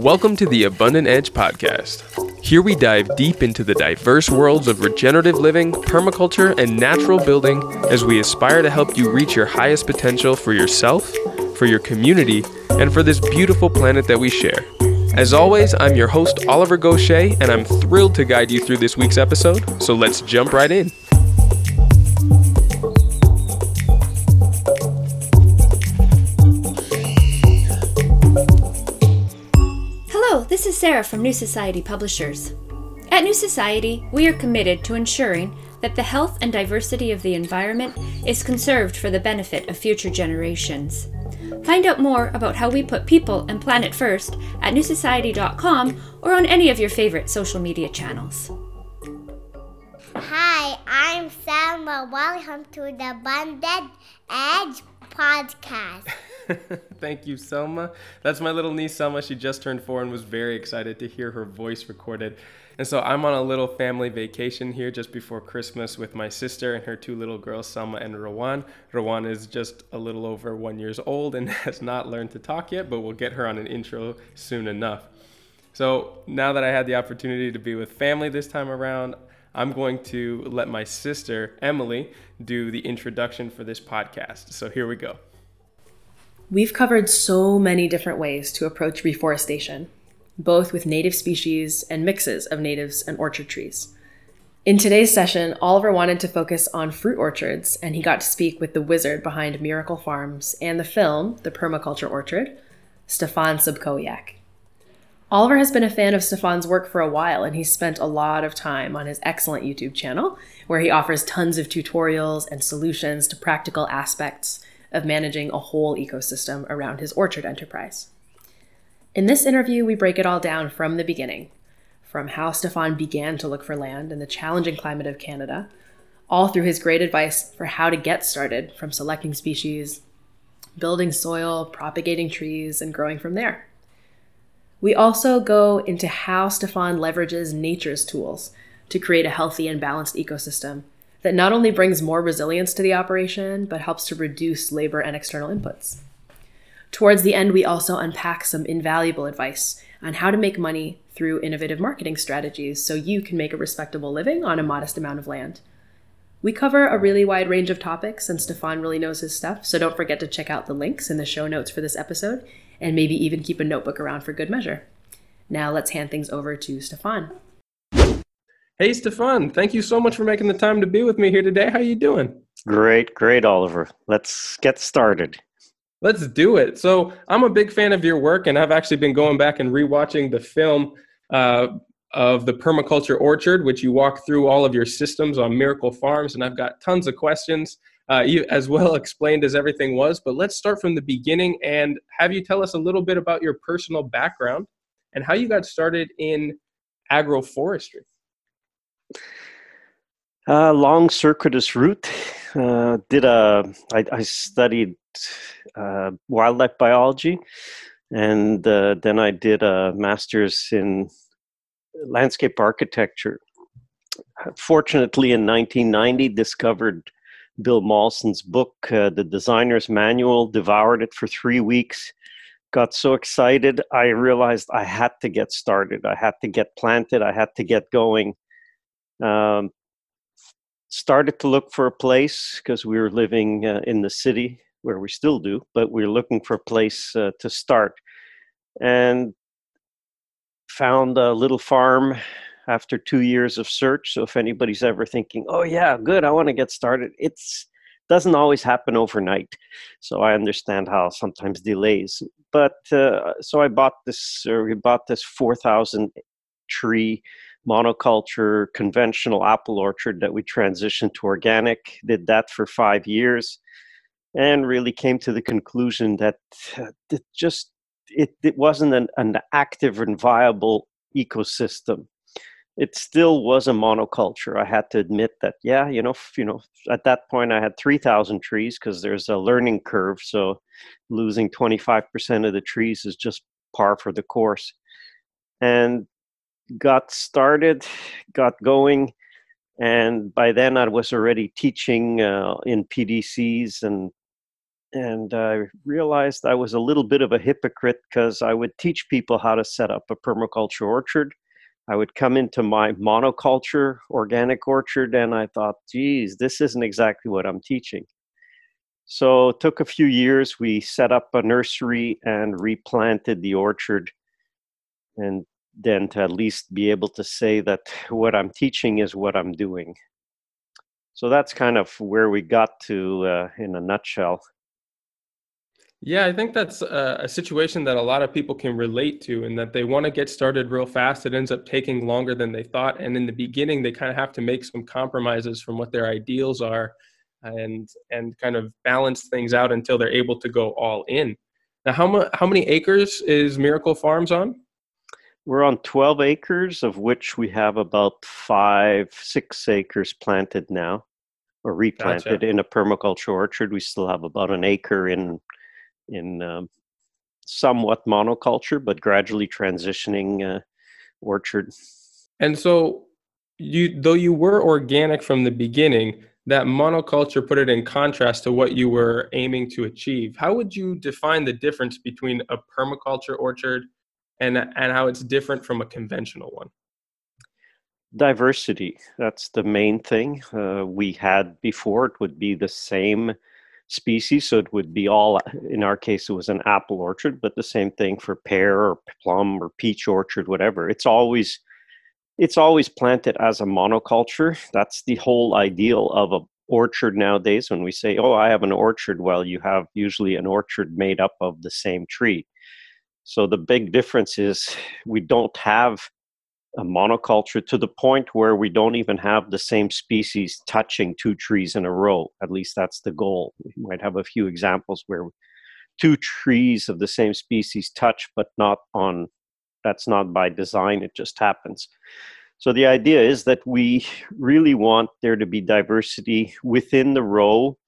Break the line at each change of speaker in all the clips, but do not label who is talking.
Welcome to the Abundant Edge podcast. Here we dive deep into the diverse worlds of regenerative living, permaculture, and natural building as we aspire to help you reach your highest potential for yourself, for your community, and for this beautiful planet that we share. As always, I'm your host, Oliver Goshey, and I'm thrilled to guide you through this week's episode, so let's jump right in.
Sarah from New Society Publishers. At New Society, we are committed to ensuring that the health and diversity of the environment is conserved for the benefit of future generations. Find out more about how we put people and planet first at newsociety.com or on any of your favorite social media channels.
Hi, I'm Selma. Welcome to the Abundant Edge podcast.
Thank you, Selma. That's my little niece, Selma. She just turned four and was very excited to hear her voice recorded. And so I'm on a little family vacation here just before Christmas with my sister and her two little girls, Selma and Rowan. Rowan is just a little over one years old and has not learned to talk yet, but we'll get her on an intro soon enough. So now that I had the opportunity to be with family this time around, I'm going to let my sister, Emily, do the introduction for this podcast. So here we go.
We've covered so many different ways to approach reforestation, both with native species and mixes of natives and orchard trees. In today's session, Oliver wanted to focus on fruit orchards, and he got to speak with the wizard behind Miracle Farms and the film, The Permaculture Orchard, Stefan Sobkowiak. Oliver has been a fan of Stefan's work for a while, and he's spent a lot of time on his excellent YouTube channel, where he offers tons of tutorials and solutions to practical aspects of managing a whole ecosystem around his orchard enterprise. In this interview, we break it all down from the beginning, from how Stefan began to look for land in the challenging climate of Canada, all through his great advice for how to get started from selecting species, building soil, propagating trees, and growing from there. We also go into how Stefan leverages nature's tools to create a healthy and balanced ecosystem that not only brings more resilience to the operation, but helps to reduce labor and external inputs. Towards the end, we also unpack some invaluable advice on how to make money through innovative marketing strategies so you can make a respectable living on a modest amount of land. We cover a really wide range of topics, and Stefan really knows his stuff, so don't forget to check out the links in the show notes for this episode, and maybe even keep a notebook around for good measure. Now let's hand things over to Stefan.
Hey, Stefan, thank you so much for making the time to be with me here today. How are you doing?
Great, great, Oliver. Let's get started.
Let's do it. So, I'm a big fan of your work, and I've actually been going back and rewatching the film uh, of the Permaculture Orchard, which you walk through all of your systems on Miracle Farms, and I've got tons of questions, uh, you, as well explained as everything was. But let's start from the beginning and have you tell us a little bit about your personal background and how you got started in agroforestry.
Uh, long circuitous route. Uh, did a. I, I studied uh, wildlife biology, and uh, then I did a master's in landscape architecture. Fortunately, in 1990, discovered Bill Mollison's book, uh, The Designer's Manual. Devoured it for three weeks. Got so excited, I realized I had to get started. I had to get planted. I had to get going um, started to look for a place because we were living uh, in the city where we still do, but we are looking for a place uh, to start. And found a little farm after two years of search. So if anybody's ever thinking, "Oh yeah, good, I want to get started," it's doesn't always happen overnight. So I understand how sometimes delays. But uh, so I bought this, or we bought this four thousand tree monoculture conventional apple orchard that we transitioned to organic did that for five years and really came to the conclusion that it just it, it wasn't an, an active and viable ecosystem it still was a monoculture i had to admit that yeah you know you know at that point i had 3000 trees because there's a learning curve so losing 25% of the trees is just par for the course and got started, got going, and by then I was already teaching uh, in PDCs and and I realized I was a little bit of a hypocrite because I would teach people how to set up a permaculture orchard. I would come into my monoculture organic orchard and I thought, geez, this isn't exactly what I'm teaching. So it took a few years. We set up a nursery and replanted the orchard. And then to at least be able to say that what I'm teaching is what I'm doing. So that's kind of where we got to uh, in a nutshell.
Yeah, I think that's a, a, situation that a lot of people can relate to, and that they want to get started real fast. It ends up taking longer than they thought, and in the beginning, they kind of have to make some compromises from what their ideals are, and and kind of balance things out until they're able to go all in. Now, how much how many acres is Miracle Farms on?
We're on 12 acres, of which we have about five, six acres planted now, or replanted gotcha. in a permaculture orchard. We still have about an acre in in um, somewhat monoculture, but gradually transitioning uh, orchard.
And so, you though you were organic from the beginning, that monoculture put it in contrast to what you were aiming to achieve. How would you define the difference between a permaculture orchard and and how it's different from a conventional one?
Diversity. That's the main thing. Uh, we had before it would be the same species. So it would be all, in our case, it was an apple orchard, but the same thing for pear or plum or peach orchard, whatever. It's always, it's always planted as a monoculture. That's the whole ideal of a orchard nowadays. When we say, "Oh, I have an orchard," well, you have usually an orchard made up of the same tree. So the big difference is we don't have a monoculture to the point where we don't even have the same species touching two trees in a row. At least that's the goal. We might have a few examples where two trees of the same species touch, but not on that's not by design, it just happens. So the idea is that we really want there to be diversity within the row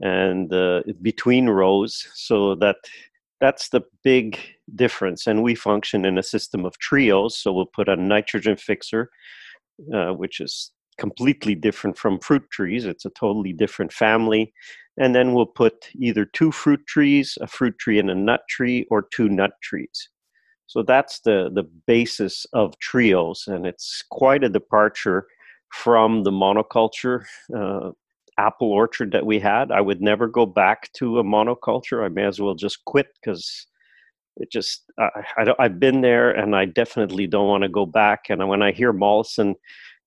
and uh, between rows so that that's the big difference. And we function in a system of trios. So we'll put a nitrogen fixer, uh, which is completely different from fruit trees. It's a totally different family. And then we'll put either two fruit trees, a fruit tree and a nut tree, or two nut trees. So that's the, the basis of trios. And it's quite a departure from the monoculture uh, apple orchard that we had. I would never go back to a monoculture. I may as well just quit because it just I, I I've been there and I definitely don't want to go back. And when I hear Mollison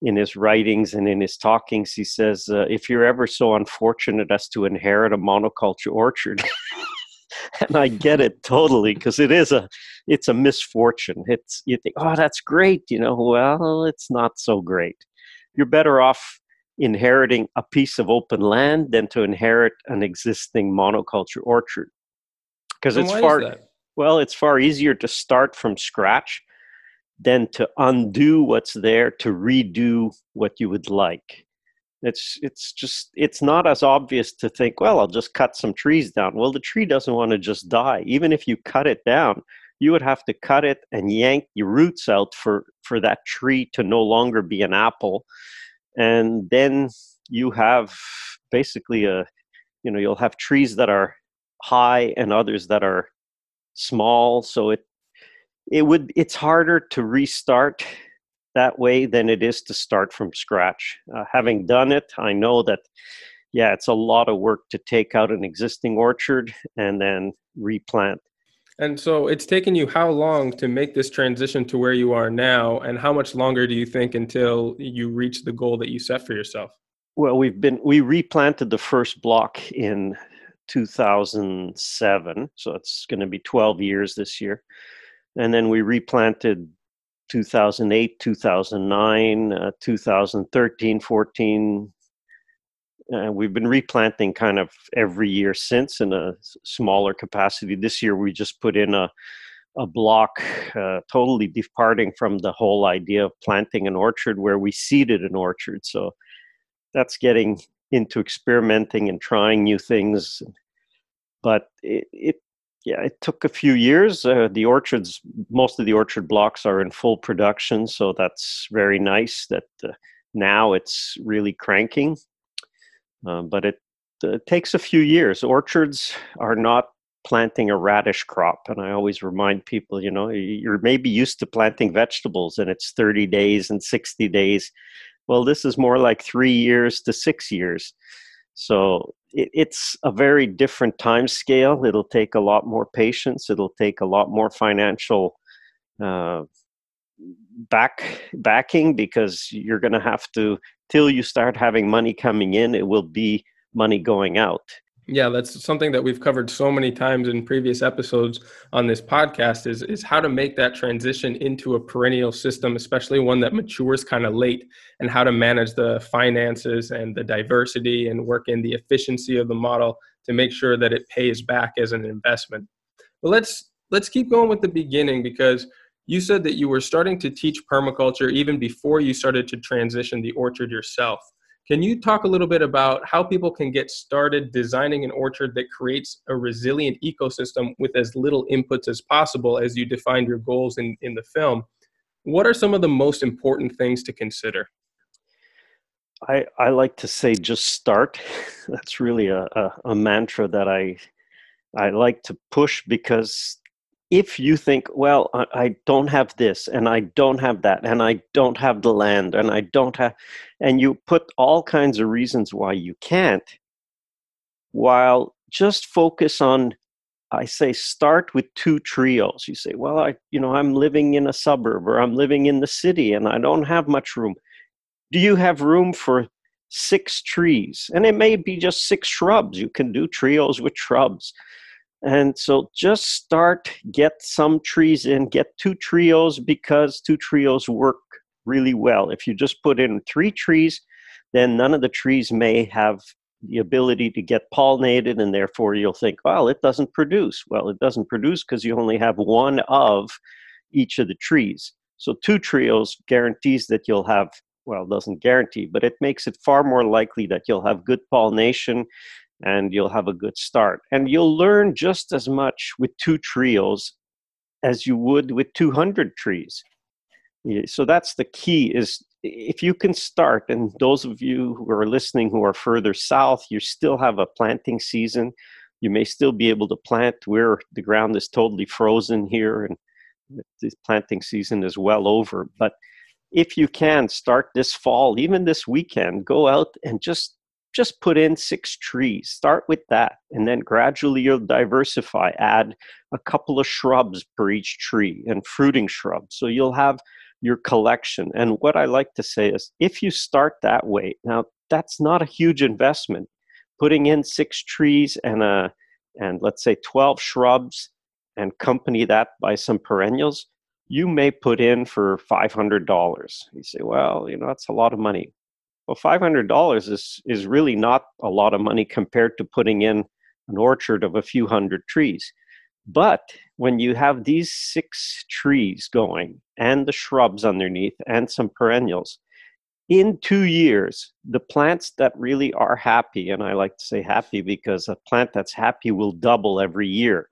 in his writings and in his talkings, he says, uh, if you're ever so unfortunate as to inherit a monoculture orchard. and I get it totally because it is a it's a misfortune. It's you think, oh, that's great, you know. Well, it's not so great. You're better off inheriting a piece of open land than to inherit an existing monoculture orchard because it's far well it's far easier to start from scratch than to undo what's there to redo what you would like. It's it's just it's not as obvious to think well i'll just cut some trees down. Well the tree doesn't want to just die. Even if you cut it down you would have to cut it and yank your roots out for for that tree to no longer be an apple. And then you have basically a you know you'll have trees that are high and others that are small so it it would it's harder to restart that way than it is to start from scratch uh, having done it i know that yeah it's a lot of work to take out an existing orchard and then replant
and so it's taken you how long to make this transition to where you are now? And how much longer do you think until you reach the goal that you set for yourself?
Well, we've been, we replanted the first block in 2007. So it's going to be 12 years this year. And then we replanted 2008, 2009, uh, 2013, 14, uh, we've been replanting kind of every year since in a smaller capacity. This year we just put in a a block uh, totally departing from the whole idea of planting an orchard where we seeded an orchard. So that's getting into experimenting and trying new things. But it, it yeah, it took a few years. Uh, the orchards, most of the orchard blocks are in full production, so that's very nice. That uh, now it's really cranking. Um, but it it takes a few years. Orchards are not planting a radish crop. And I always remind people, you know, you're maybe used to planting vegetables and it's 30 days and 60 days. Well, this is more like three years to six years. So it, it's a very different time scale. It'll take a lot more patience. It'll take a lot more financial uh, back backing because you're going to have to till you start having money coming in. It will be money going out.
Yeah, that's something that we've covered so many times in previous episodes on this podcast is is how to make that transition into a perennial system, especially one that matures kind of late, and how to manage the finances and the diversity and work in the efficiency of the model to make sure that it pays back as an investment. But let's let's keep going with the beginning because you said that you were starting to teach permaculture even before you started to transition the orchard yourself. Can you talk a little bit about how people can get started designing an orchard that creates a resilient ecosystem with as little inputs as possible as you defined your goals in, in the film? What are some of the most important things to consider?
I, I like to say just start. That's really a, a, a mantra that I I like to push because if you think, well, I, don't have this and I don't have that and I don't have the land and I don't have, and you put all kinds of reasons why you can't, while just focus on, I say, start with two trios. You say, well, I, you know, I'm living in a suburb or I'm living in the city and I don't have much room. Do you have room for six trees? And it may be just six shrubs. You can do trios with shrubs and so just start, get some trees in, get two trios because two trios work really well. If you just put in three trees, then none of the trees may have the ability to get pollinated, and therefore you'll think, well, it doesn't produce. Well, it doesn't produce because you only have one of each of the trees. So two trios guarantees that you'll have well, doesn't guarantee, but it makes it far more likely that you'll have good pollination and you'll have a good start. And you'll learn just as much with two trios as you would with 200 trees. So that's the key is if you can start, and those of you who are listening who are further south, you still have a planting season. You may still be able to plant where the ground is totally frozen here and the planting season is well over. But if you can start this fall, even this weekend, go out and just just put in six trees. Start with that, and then gradually you'll diversify. Add a couple of shrubs per each tree and fruiting shrubs. So you'll have your collection. And what I like to say is if you start that way, now that's not a huge investment. Putting in six trees and a and let's say 12 shrubs and company that by some perennials, you may put in for $500. You say, well, you know, that's a lot of money. Well, five hundred dollars is is really not a lot of money compared to putting in an orchard of a few hundred trees. But when you have these six trees going and the shrubs underneath and some perennials, in two years, the plants that really are happy, and I like to say happy because a plant that's happy will double every year.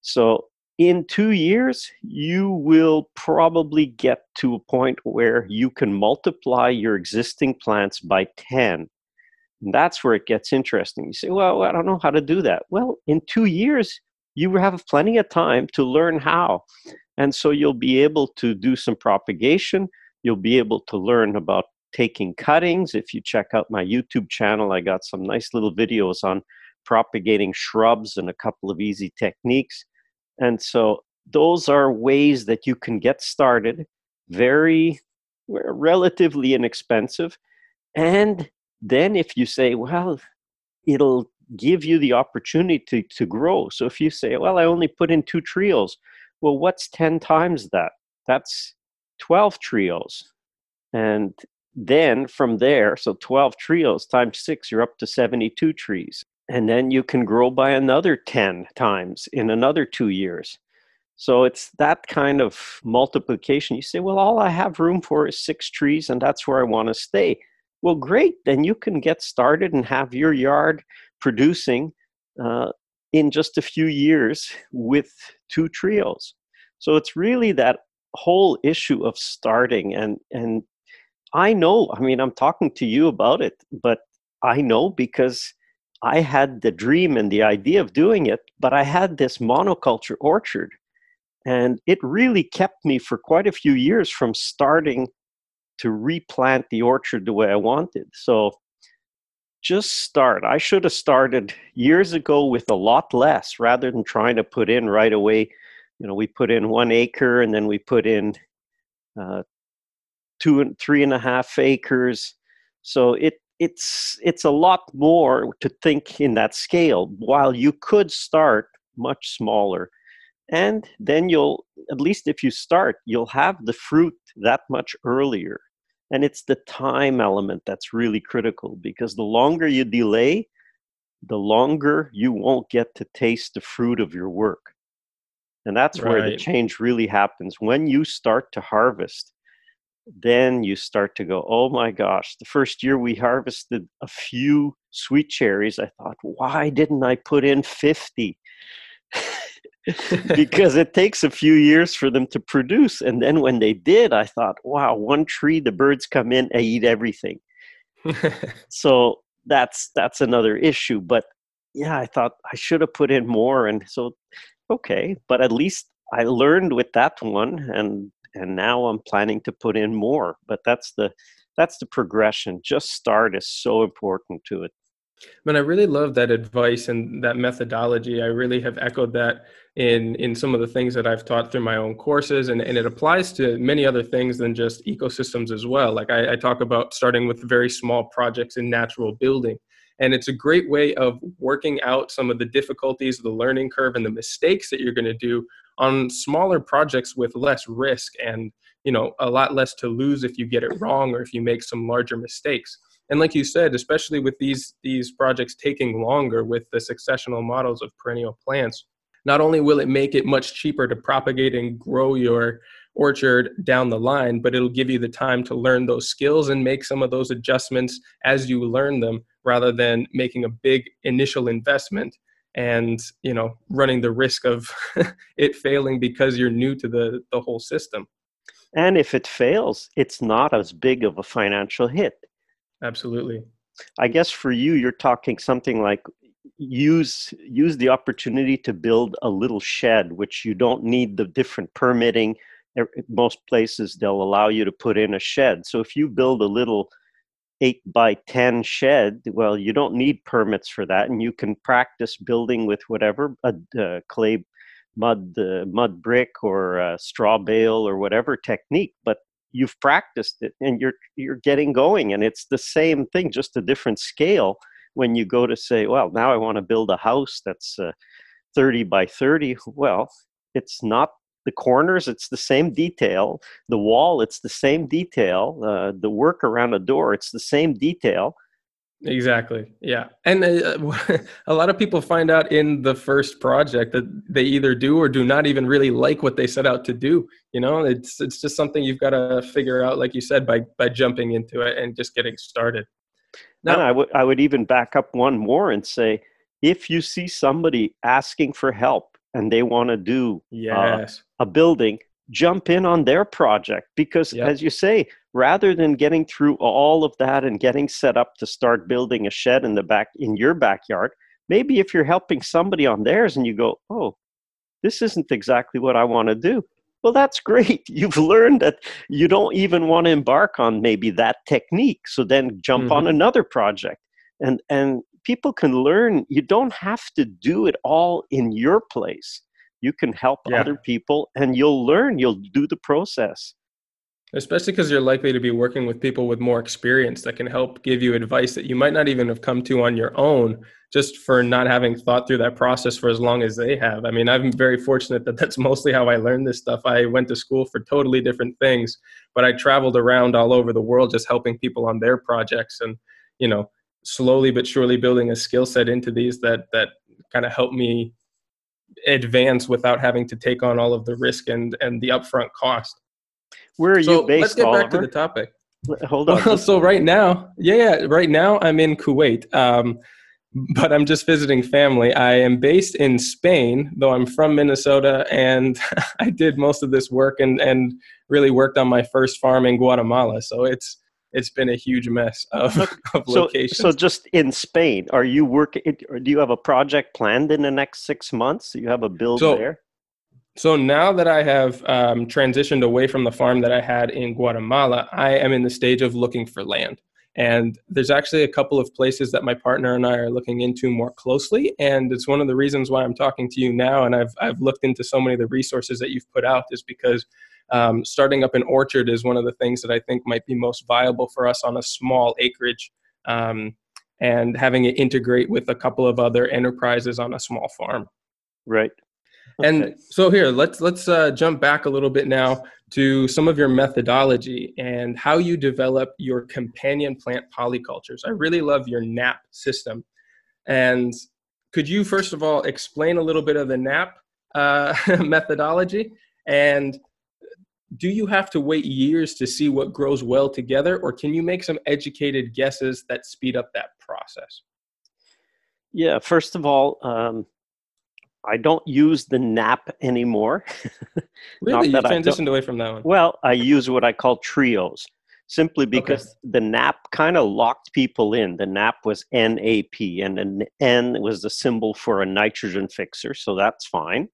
So in two years, you will probably get to a point where you can multiply your existing plants by 10. And that's where it gets interesting. You say, well, I don't know how to do that. Well, in two years, you have plenty of time to learn how. And so you'll be able to do some propagation. You'll be able to learn about taking cuttings. If you check out my YouTube channel, I got some nice little videos on propagating shrubs and a couple of easy techniques and so those are ways that you can get started, very relatively inexpensive. And then if you say, well, it'll give you the opportunity to, to grow. So if you say, well, I only put in two trios, well, what's 10 times that? That's 12 trios. And then from there, so 12 trios times six, you're up to 72 trees and then you can grow by another 10 times in another two years. So it's that kind of multiplication. You say, well, all I have room for is six trees, and that's where I want to stay. Well, great. Then you can get started and have your yard producing uh, in just a few years with two trios. So it's really that whole issue of starting and and I know. I mean, I'm talking to you about it, but I know because I had the dream and the idea of doing it, but I had this monoculture orchard. And it really kept me for quite a few years from starting to replant the orchard the way I wanted. So just start. I should have started years ago with a lot less rather than trying to put in right away. You know, we put in one acre and then we put in uh, two and three and a half acres. So it it's it's a lot more to think in that scale. While you could start much smaller, and then you'll at least if you start, you'll have the fruit that much earlier. And it's the time element that's really critical because the longer you delay, the longer you won't get to taste the fruit of your work. And that's right. where the change really happens. When you start to harvest, then you start to go, oh my gosh, the first year we harvested a few sweet cherries, I thought, why didn't I put in 50? because it takes a few years for them to produce. And then when they did, I thought, wow, one tree, the birds come in, they eat everything. so that's that's another issue. But yeah, I thought I should have put in more. And so okay, but at least I learned with that one and and now I'm planning to put in more. But that's the that's the progression. Just start is so important to it.
Man, I really love that advice and that methodology. I really have echoed that in in some of the things that I've taught through my own courses, and, and it applies to many other things than just ecosystems as well. Like I, I talk about starting with very small projects in natural building. And it's a great way of working out some of the difficulties, the learning curve, and the mistakes that you're going to do on smaller projects with less risk and you know a lot less to lose if you get it wrong or if you make some larger mistakes. And like you said especially with these these projects taking longer with the successional models of perennial plants not only will it make it much cheaper to propagate and grow your orchard down the line but it'll give you the time to learn those skills and make some of those adjustments as you learn them rather than making a big initial investment and you know running the risk of it failing because you're new to the the whole system.
And if it fails it's not as big of a financial hit.
Absolutely.
I guess for you you're talking something like use use the opportunity to build a little shed which you don't need the different permitting. Er, most places they'll allow you to put in a shed. So if you build a little 8 by 10 shed well you don't need permits for that and you can practice building with whatever a, uh, clay mud uh, mud brick or uh, straw bale or whatever technique but you've practiced it and you're you're getting going and it's the same thing just a different scale when you go to say well now i want to build a house that's uh, 30 by 30 well it's not the corners it's the same detail the wall it's the same detail uh, the work around a door it's the same detail
Exactly. Yeah. And uh, a lot of people find out in the first project that they either do or do not even really like what they set out to do. You know, it's it's just something you've got to figure out like you said by by jumping into it and just getting started.
Now, and I would I would even back up one more and say if you see somebody asking for help and they want to do uh,
yes.
uh, a building, jump in on their project because yep. as you say rather than getting through all of that and getting set up to start building a shed in the back in your backyard maybe if you're helping somebody on theirs and you go oh this isn't exactly what i want to do well that's great you've learned that you don't even want to embark on maybe that technique so then jump mm-hmm. on another project and and people can learn you don't have to do it all in your place you can help yeah. other people and you'll learn you'll do the process.
Especially because you're likely to be working with people with more experience that can help give you advice that you might not even have come to on your own just for not having thought through that process for as long as they have. I mean i'm very fortunate that that's mostly how i learned this stuff. I went to school for totally different things but i traveled around all over the world just helping people on their projects and you know slowly but surely building a skill set into these that that kind of helped me advance without having to take on all of the risk and and the upfront cost.
Where are
so
you based?
Let's get
Oliver?
back to the topic.
Hold on.
Well, so right now, yeah, yeah, right now I'm in Kuwait, um, but I'm just visiting family. I am based in Spain, though I'm from Minnesota, and I did most of this work and and really worked on my first farm in Guatemala. So it's it's been a huge mess of, of
So,
locations.
so just in Spain, are you working? Or do you have a project planned in the next six months? Do you have a build
So-
there?
So now that I have um, transitioned away from the farm that I had in Guatemala, I am in the stage of looking for land. And there's actually a couple of places that my partner and I are looking into more closely. And it's one of the reasons why I'm talking to you now. And I've, I've looked into so many of the resources that you've put out is because um, starting up an orchard is one of the things that I think might be most viable for us on a small acreage. Um, and having it integrate with a couple of other enterprises on a small farm.
Right.
And so here, let's let's uh, jump back a little bit now to some of your methodology and how you develop your companion plant polycultures. I really love your NAP system. And could you first of all explain a little bit of the NAP uh, methodology? And do you have to wait years to see what grows well together, or can you make some educated guesses that speed up that process?
Yeah. First of all, um, I don't use the NAP anymore.
Really, you
that I don't-
transitioned away from that one.
Well, I use what I call trios simply because the NAP kind of locked people in. The NAP was NAP, and an N was the symbol for a nitrogen fixer, so that's fine.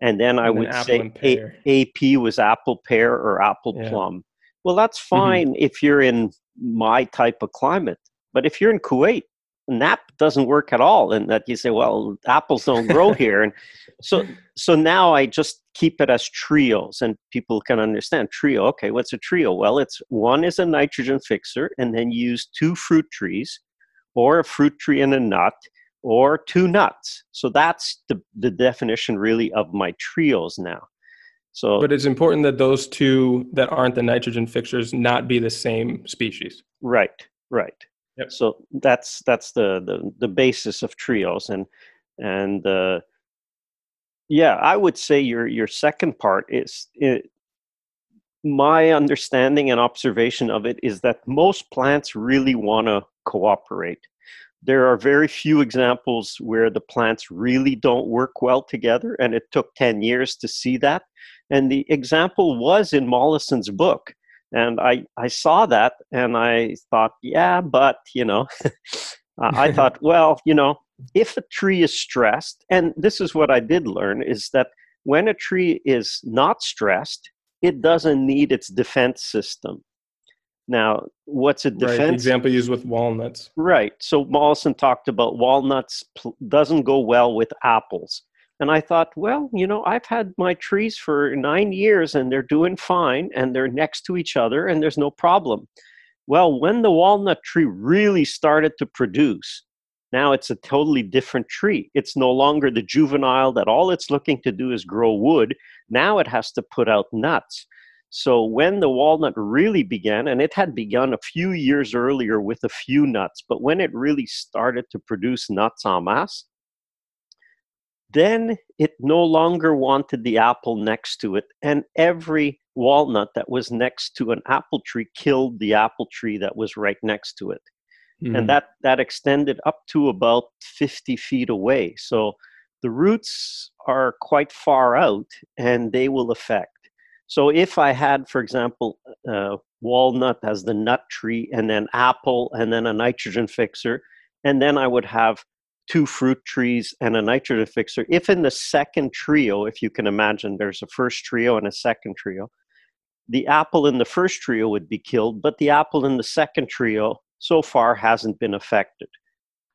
And then I
And
would say. A- AP was apple pear or apple
Yeah.
plum. Well, that's
Mm-hmm.
fine if you're in my type of climate, but if you're in Kuwait, NAP doesn't work at all. And that you say, well, apples don't grow here, and so so now I just keep it as trios and people can understand trio. Okay, what's a trio? Well, it's one is a nitrogen fixer and then use two fruit trees or a fruit tree and a nut or two nuts. So that's the, the definition really of my trios now. So
But it's important that those two that aren't the nitrogen fixers not be the same species.
Right, right.
Yep.
So that's that's the, the the basis of trios, and and uh, yeah, I would say your your second part is it, my understanding and observation of it is that most plants really want to cooperate. There are very few examples where the plants really don't work well together, and it took 10 years to see that. And the example was in Mollison's book. And I, I saw that and I thought, yeah, but, you know, I thought, well, you know, if a tree is stressed, and this is what I did learn, is that when a tree is not stressed, it doesn't need its defense system. Now, what's a defense? Right.
Example used with walnuts.
Right. So Mollison talked about walnuts pl- doesn't go well with apples. And I thought, well, you know, I've had my trees for nine years and they're doing fine and they're next to each other and there's no problem. Well, when the walnut tree really started to produce, now it's a totally different tree. It's no longer the juvenile that all it's looking to do is grow wood. Now it has to put out nuts. So when the walnut really began, and it had begun a few years earlier with a few nuts, but when it really started to produce nuts en masse, then it no longer wanted the apple next to it. And every walnut that was next to an apple tree killed the apple tree that was right next to it.
Mhm.
And that, that extended up to about 50 feet away. So the roots are quite far out and they will affect. So if I had, for example, uh, walnut as the nut tree, and then apple, and then a nitrogen fixer, and then I would have two fruit trees and a nitrogen fixer. If in the second trio, if you can imagine, there's a first trio and a second trio, the apple in the first trio would be killed, but the apple in the second trio so far hasn't been affected.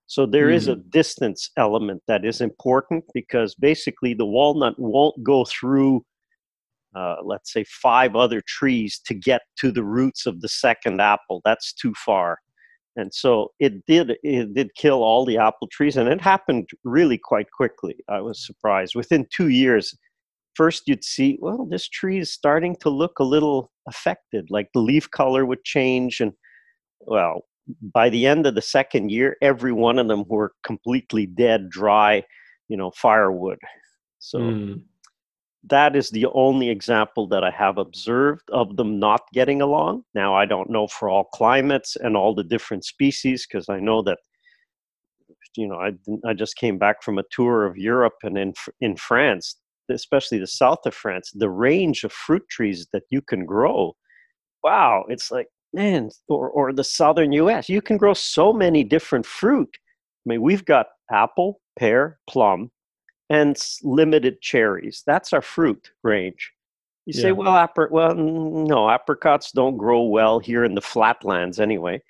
So there is a distance element that is important because basically the walnut won't go through uh, let's say five other trees to get to the roots of the second apple that's too far and so it did it did kill all the apple trees and it happened really quite quickly i was surprised within two years first you'd see well this tree is starting to look a little affected like the leaf color would change and well by the end of the second year every one of them were completely dead dry you know firewood so
Mm.
That is the only example that I have observed of them not getting along. Now, I don't know for all climates and all the different species because I know that, you know, I, I just came back from a tour of Europe and in, in France, especially the south of France, the range of fruit trees that you can grow. Wow, it's like man, or, or the southern US, you can grow so many different fruit. I mean, we've got apple, pear, plum, and limited cherries. That's our fruit range. You yeah. say, well, apricot, well, no, apricots don't grow well here in the flatlands anyway.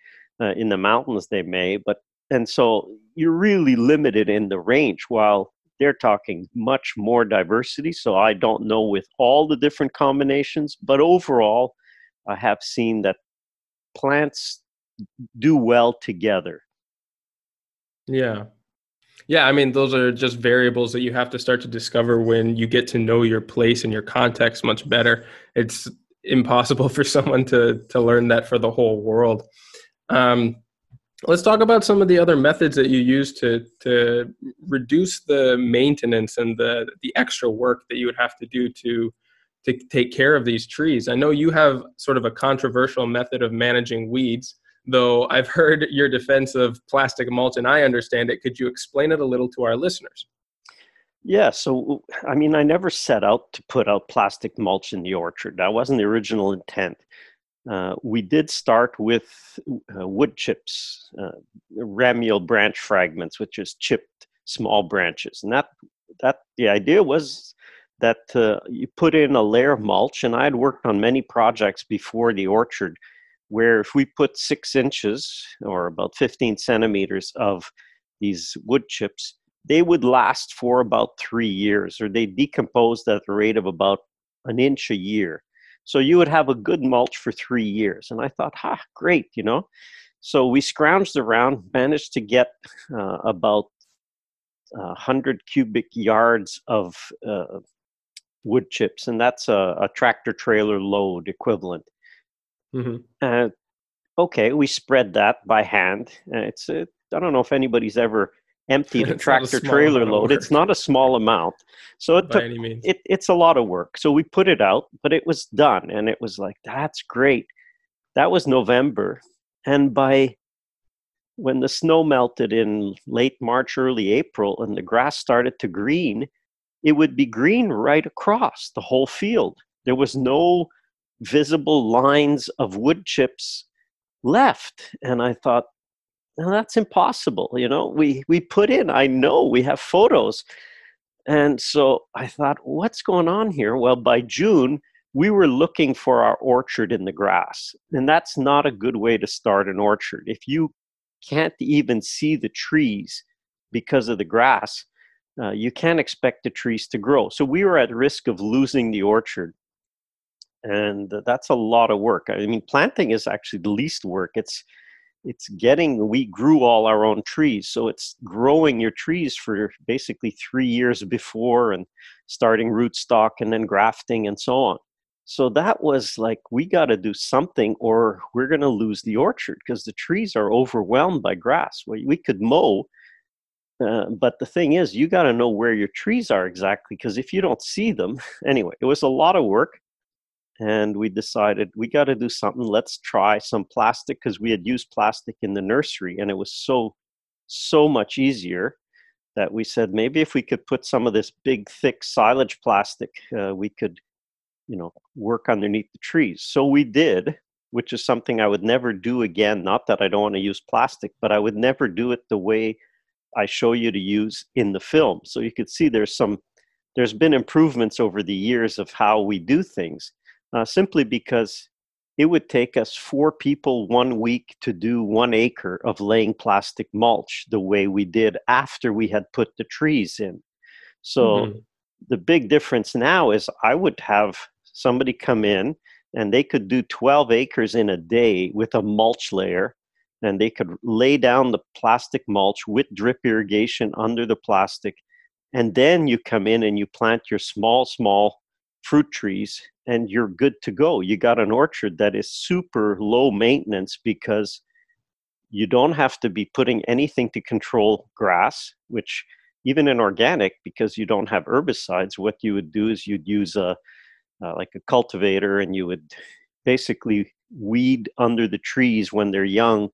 Uh, in the mountains, they may, but and so you're really limited in the range. While they're talking much more diversity. So I don't know with all the different combinations, but overall, I have seen that plants do well together.
Yeah. Yeah, I mean, those are just variables that you have to start to discover when you get to know your place and your context much better. It's impossible for someone to to learn that for the whole world. Um, let's talk about some of the other methods that you use to to reduce the maintenance and the the extra work that you would have to do to to take care of these trees. I know you have sort of a controversial method of managing weeds, though I've heard your defense of plastic mulch and I understand it. Could you explain it a little to our listeners?
Yeah, so I mean, I never set out to put out plastic mulch in the orchard. That wasn't the original intent. Uh, we did start with uh, wood chips, uh, ramial branch fragments, which is chipped small branches, and that that the idea was that uh, you put in a layer of mulch. And I had worked on many projects before the orchard, where if we put six inches or about 15 centimeters of these wood chips, they would last for about three years, or they decomposed at the rate of about an inch a year. So you would have a good mulch for three years. And I thought, ha, great, you know. So we scrounged around, managed to get uh, about uh, 100 cubic yards of uh, wood chips, and that's a, a, tractor trailer load equivalent. Mm-hmm. Uh, okay, we spread that by hand. Uh, it's uh, I don't know if anybody's ever emptied a tractor trailer load. It's not a small amount. So it took, it, it's a lot of work. So we put it out, but it was done. And it was like, that's great. That was November. And by when the snow melted in late March, early April, and the grass started to green, it would be green right across the whole field. There was no visible lines of wood chips left. And I thought, now that's impossible you know we we put in i know we have photos. And so i thought what's going on here? Well by june we were looking for our orchard in the grass and that's not a good way to start an orchard. If you can't even see the trees because of the grass uh, you can't expect the trees to grow. So we were at risk of losing the orchard and that's a lot of work. I mean planting is actually the least work. It's it's getting we grew all our own trees so it's growing your trees for basically three years before and starting rootstock and then grafting and so on. So that was like we got to do something or we're going to lose the orchard because the trees are overwhelmed by grass. We, we could mow uh, but the thing is you got to know where your trees are exactly because if you don't see them anyway it was a lot of work and we decided we got to do something let's try some plastic because we had used plastic in the nursery and it was so so much easier that we said maybe if we could put some of this big thick silage plastic uh, we could you know work underneath the trees. So we did which is something i would never do again not that i don't want to use plastic but i would never do it the way i show you to use in the film. So you could see there's some there's been improvements over the years of how we do things uh, simply because it would take us four people one week to do one acre of laying plastic mulch the way we did after we had put the trees in. So mm-hmm. the big difference now is I would have somebody come in and they could do 12 acres in a day with a mulch layer and they could lay down the plastic mulch with drip irrigation under the plastic and then you come in and you plant your small small fruit trees and you're good to go. You got an orchard that is super low maintenance because you don't have to be putting anything to control grass, which even in organic, because you don't have herbicides, what you would do is you'd use a uh, like a cultivator and you would basically weed under the trees when they're young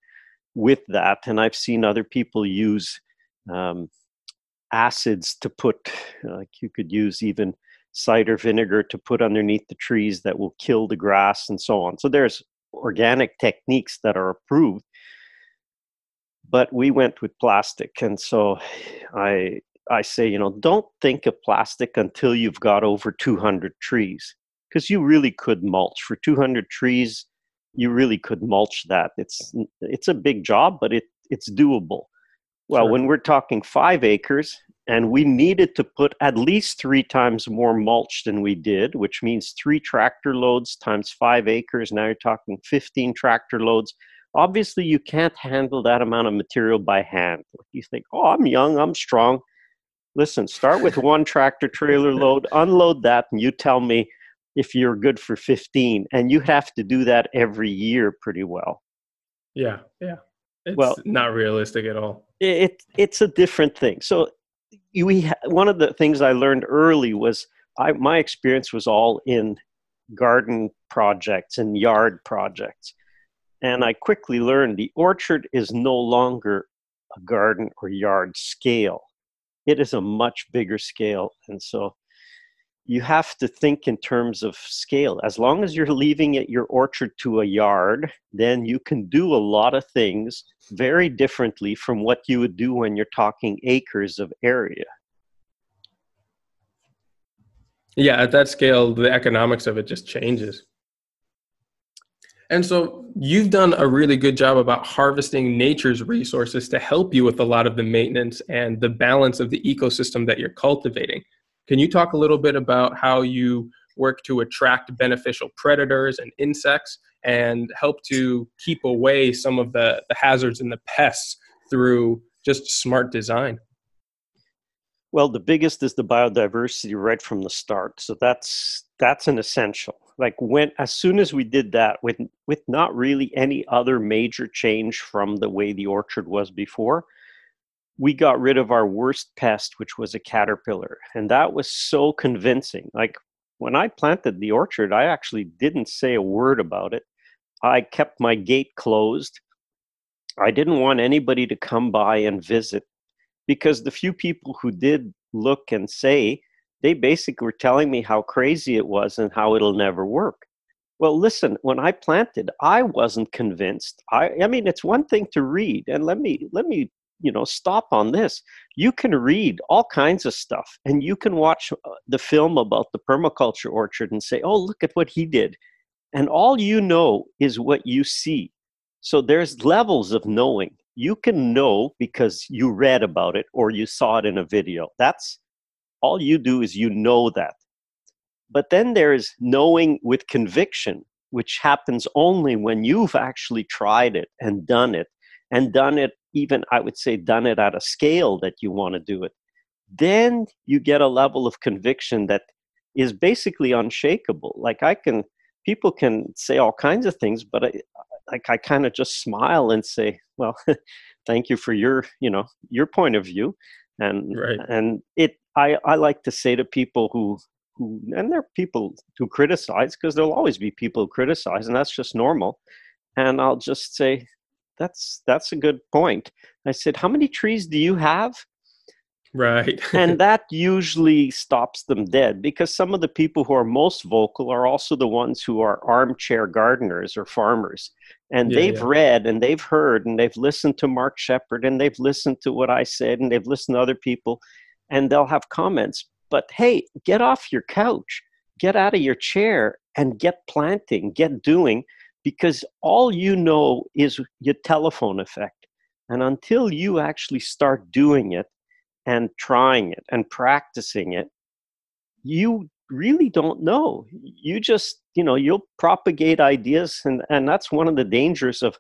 with that. And I've seen other people use um, acids to put, like you could use even cider vinegar to put underneath the trees that will kill the grass and so on. So there's organic techniques that are approved. But we went with plastic. And so I I say, you know, don't think of plastic until you've got over 200 trees because you really could mulch for 200 trees. You really could mulch that. It's it's a big job, but it it's doable. Well, sure. when we're talking five acres, and we needed to put at least three times more mulch than we did, which means three tractor loads times five acres. Now you're talking 15 tractor loads. Obviously, you can't handle that amount of material by hand. You think, oh, I'm young, I'm strong. Listen, start with one tractor trailer load, unload that, and you tell me if you're good for 15. And you have to do that every year pretty well.
Yeah, yeah. It's well, not realistic at all.
It, it's a different thing. So we one of the things I learned early was I my experience was all in garden projects and yard projects. And I quickly learned the orchard is no longer a garden or yard scale it is a much bigger scale. And so you have to think in terms of scale. As long as you're leaving it your orchard to a yard, then you can do a lot of things very differently from what you would do when you're talking acres of area.
Yeah, at that scale, the economics of it just changes. And so you've done a really good job about harvesting nature's resources to help you with a lot of the maintenance and the balance of the ecosystem that you're cultivating. Can you talk a little bit about how you work to attract beneficial predators and insects and help to keep away some of the, the hazards and the pests through just smart design?
Well, the biggest is the biodiversity right from the start. So that's that's an essential like when as soon as we did that with with not really any other major change from the way the orchard was before we got rid of our worst pest which was a caterpillar and that was so convincing like when i planted the orchard i actually didn't say a word about it i kept my gate closed i didn't want anybody to come by and visit because the few people who did look and say they basically were telling me how crazy it was and how it'll never work. Well, listen, when I planted, I wasn't convinced. I, I mean, it's one thing to read, and let me let me you know stop on this. You can read all kinds of stuff, and you can watch uh, the film about the permaculture orchard and say, "Oh, look at what he did," and all you know is what you see. So there's levels of knowing. You can know because you read about it or you saw it in a video. That's all you do is you know that. But then there is knowing with conviction, which happens only when you've actually tried it and done it, and done it even, I would say, done it at a scale that you want to do it. Then you get a level of conviction that is basically unshakable. Like I can, people can say all kinds of things, but I, like I kind of just smile and say, well, thank you for your, you know, your point of view. And, right. and it, I, I like to say to people who who and there are people who criticize because there'll always be people who criticize and that's just normal and i'll just say that's that's a good point. I said how many trees do you have?
Right.
And that usually stops them dead because some of the people who are most vocal are also the ones who are armchair gardeners or farmers. And yeah, they've yeah. read and they've heard and they've listened to mark shepard and they've listened to what i said and they've listened to other people and they'll have comments. But hey, get off your couch, get out of your chair, and get planting, get doing, because all you know is your telephone effect. And until you actually start doing it and trying it and practicing it, you really don't know. You just, you know, you'll propagate ideas, and, and that's one of the dangers of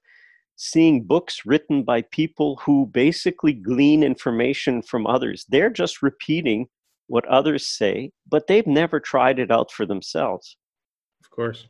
seeing books written by people who basically glean information from others. They're just repeating what others say, but they've never tried it out for themselves.
Of course.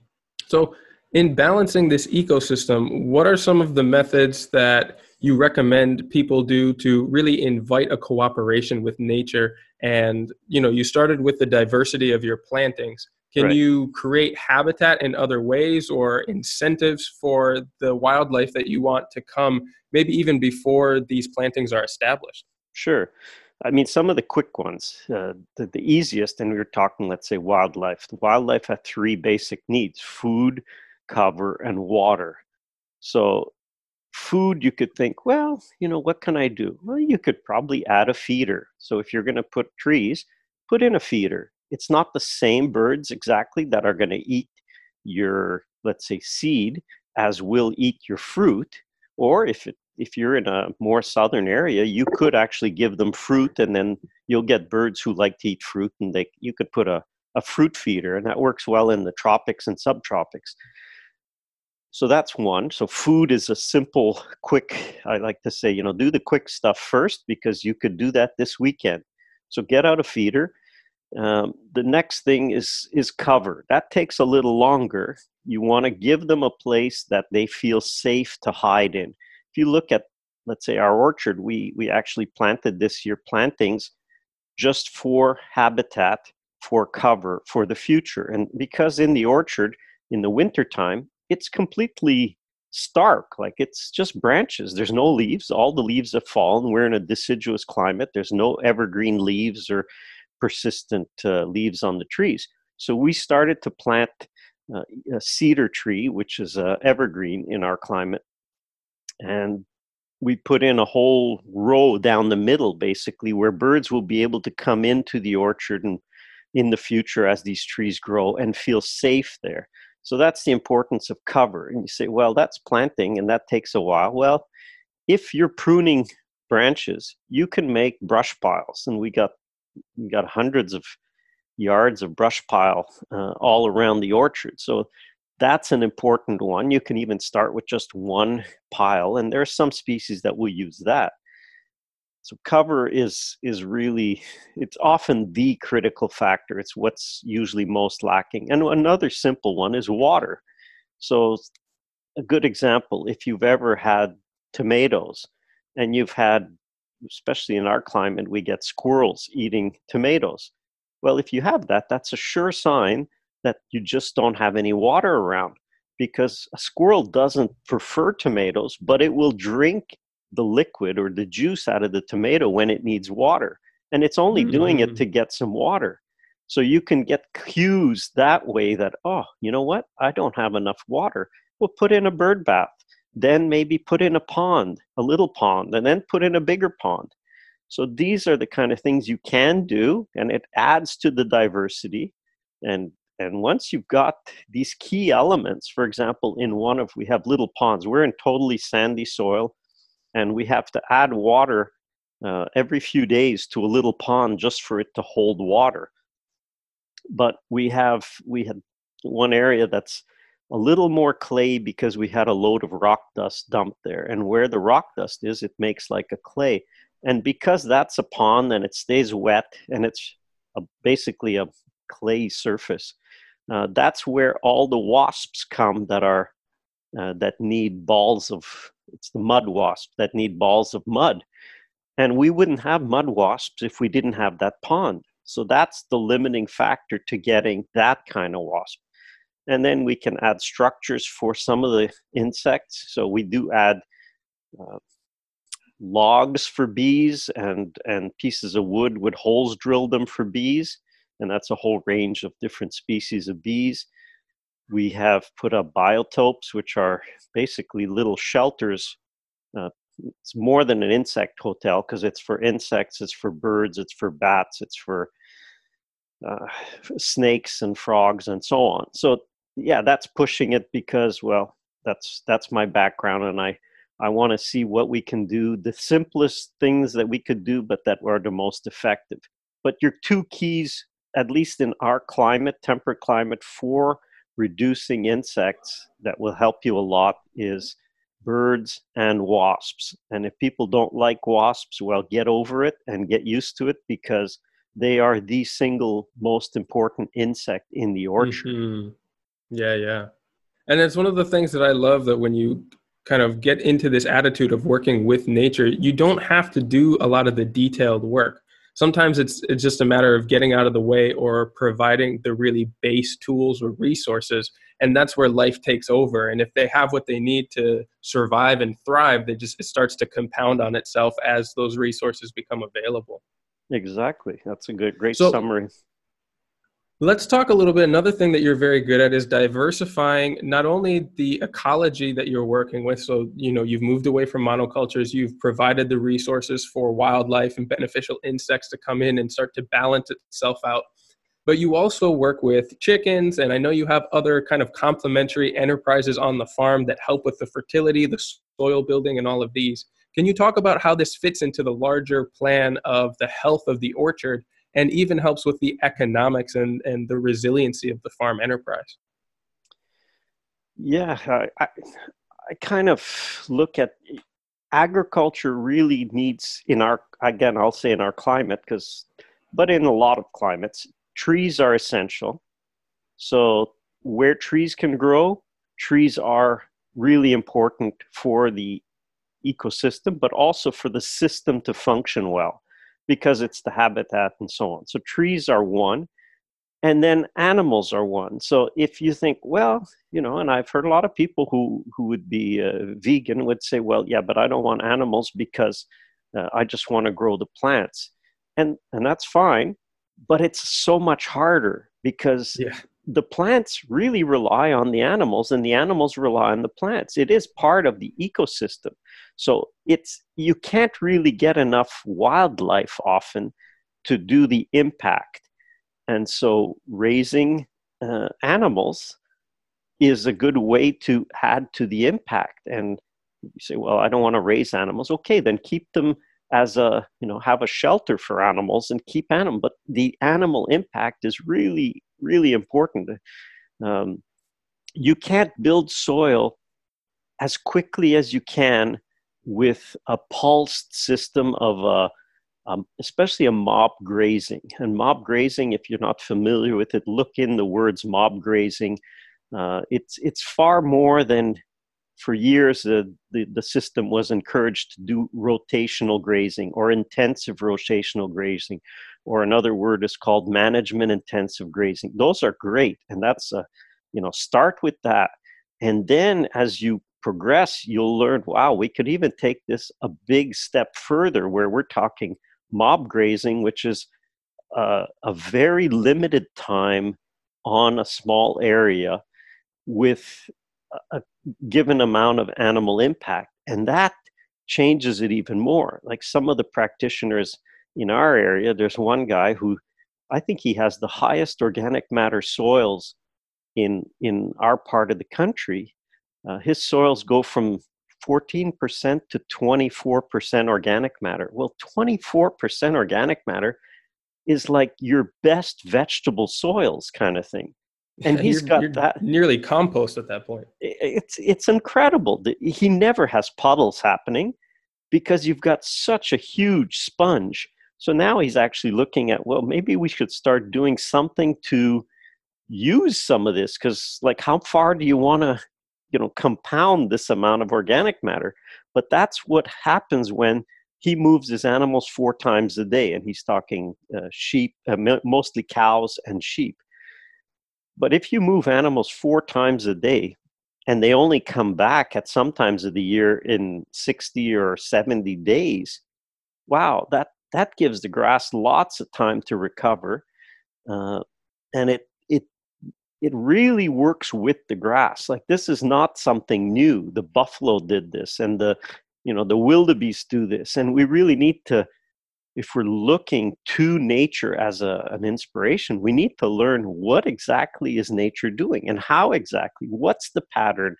So, in balancing this ecosystem, what are some of the methods that you recommend people do to really invite a cooperation with nature? And, you know, you started with the diversity of your plantings. Can right. you create habitat in other ways or incentives for the wildlife that you want to come, maybe even before these plantings are established?
Sure. I mean, some of the quick ones, uh, the, the easiest, and we were talking, let's say, wildlife. The wildlife have three basic needs food, cover, and water. So, food, you could think, well, you know, what can I do? Well, you could probably add a feeder. So, if you're going to put trees, put in a feeder. It's not the same birds exactly that are going to eat your, let's say, seed as will eat your fruit. Or if it, if you're in a more southern area, you could actually give them fruit, and then you'll get birds who like to eat fruit, and they you could put a a fruit feeder, and that works well in the tropics and subtropics. So that's one. So food is a simple, quick. I like to say, you know, do the quick stuff first because you could do that this weekend. So get out a feeder. Um, the next thing is is cover. That takes a little longer. You want to give them a place that they feel safe to hide in. If you look at, let's say, our orchard, we we actually planted this year plantings just for habitat for cover for the future. And because in the orchard in the wintertime, it's completely stark, like it's just branches. There's no leaves. All the leaves have fallen. We're in a deciduous climate. There's no evergreen leaves or persistent uh, leaves on the trees. So we started to plant uh, a cedar tree, which is a evergreen in our climate. And we put in a whole row down the middle, basically, where birds will be able to come into the orchard and in the future as these trees grow and feel safe there. So that's the importance of cover. And you say, well, that's planting and that takes a while. Well, if you're pruning branches, you can make brush piles. And we got we got hundreds of yards of brush pile uh, all around the orchard. So that's an important one. You can even start with just one pile, and there are some species that will use that. So cover is is really it's often the critical factor. It's what's usually most lacking. And another simple one is water. So a good example, if you've ever had tomatoes and you've had especially in our climate we get squirrels eating tomatoes. Well, if you have that, that's a sure sign that you just don't have any water around because a squirrel doesn't prefer tomatoes, but it will drink the liquid or the juice out of the tomato when it needs water. And it's only mm-hmm. doing it mm. to get some water. So you can get cues that way that, oh, you know what? I don't have enough water. Well, put in a bird bath. Then maybe put in a pond, a little pond, and then put in a bigger pond. So these are the kind of things you can do, and it adds to the diversity. And and once you've got these key elements, for example, in one of we have little ponds. We're in totally sandy soil and we have to add water uh, every few days to a little pond just for it to hold water. But we have we had one area that's a little more clay because we had a load of rock dust dumped there, and where the rock dust is, it makes like a clay. And because that's a pond and it stays wet and it's a, basically a clay surface, uh, that's where all the wasps come that are uh, that need balls of it's the mud wasp that need balls of mud. And we wouldn't have mud wasps if we didn't have that pond. So that's the limiting factor to getting that kind of wasp. And then we can add structures for some of the insects. So we do add uh, logs for bees and, and pieces of wood with holes drilled them for bees. And that's a whole range of different species of bees. We have put up biotopes, which are basically little shelters. Uh, it's more than an insect hotel because it's for insects, it's for birds, it's for bats, it's for uh, snakes and frogs and so on. So yeah, that's pushing it because well, that's that's my background, and I I want to see what we can do, the simplest things that we could do, but that are the most effective. But your two keys, at least in our climate, temperate climate, for reducing insects that will help you a lot is birds and wasps. And if people don't like wasps, well, get over it and get used to it because they are the single most important insect in the orchard. Mm-hmm.
Yeah, yeah. And it's one of the things that I love that when you kind of get into this attitude of working with nature, you don't have to do a lot of the detailed work sometimes it's it's just a matter of getting out of the way or providing the really base tools or resources and that's where life takes over. And if they have what they need to survive and thrive they just it starts to compound on itself as those resources become available.
Exactly. That's a good great so, summary
Let's talk a little bit. Another thing that you're very good at is diversifying not only the ecology that you're working with. So, you know, you've moved away from monocultures, you've provided the resources for wildlife and beneficial insects to come in and start to balance itself out. But you also work with chickens, and I know you have other kind of complementary enterprises on the farm that help with the fertility, the soil building, and all of these. Can you talk about how this fits into the larger plan of the health of the orchard and even helps with the economics and, and the resiliency of the farm enterprise?
Yeah, I, I, kind of look at agriculture really needs in our again I'll say in our climate because but in a lot of climates trees are essential. So where trees can grow, trees are really important for the ecosystem, but also for the system to function well because it's the habitat and so on. So trees are one. And then animals are one. So if you think, well, you know, and I've heard a lot of people who who would be uh, vegan would say, well, yeah, but I don't want animals because uh, I just want to grow the plants, and and that's fine, but it's so much harder because yeah the plants really rely on the animals and the animals rely on the plants. It is part of the ecosystem. So it's you can't really get enough wildlife often to do the impact. And so raising uh, animals is a good way to add to the impact. And you say well i don't want to raise animals. Okay then keep them as a you know have a shelter for animals and keep animals but the animal impact is really really important. Um, you can't build soil as quickly as you can with a pulsed system of uh, um, especially a mob grazing. And mob grazing, if you're not familiar with it, look in the words mob grazing. Uh, it's it's far more than for years uh, the, the system was encouraged to do rotational grazing or intensive rotational grazing or another word is called management intensive grazing. Those are great and that's a you know start with that. And then as you progress you'll learn wow we could even take this a big step further where we're talking mob grazing which is uh, a very limited time on a small area with a given amount of animal impact. And that changes it even more. Like some of the practitioners in our area, there's one guy who I think he has the highest organic matter soils in in our part of the country. Uh, his soils go from 14% to 24% organic matter. Well, 24% organic matter is like your best vegetable soils kind of thing. And he's
you're,
got
you're
that
nearly compost at that point.
It's it's incredible. He never has puddles happening because you've got such a huge sponge so now he's actually looking at, well, maybe we should start doing something to use some of this because like how far do you want to you know compound this amount of organic matter? But that's what happens when he moves his animals four times a day and he's talking uh, sheep uh, mostly cows and sheep. But if you move animals four times a day and they only come back at some times of the year in 60 or 70 days wow that that gives the grass lots of time to recover uh, and it it it really works with the grass. Like this is not something new. The buffalo did this and the you know the wildebeest do this and we really need to if we're looking to nature as a, an inspiration we need to learn what exactly is nature doing and how exactly what's the pattern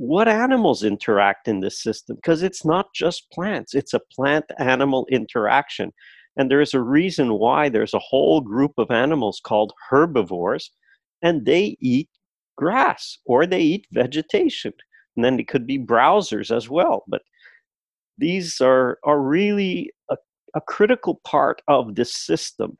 what animals interact in this system because it's not just plants it's a plant animal interaction. And there is a reason why there's a whole group of animals called herbivores and they eat grass or they eat vegetation. And then it could be browsers as well but these are are really a, a critical part of this system.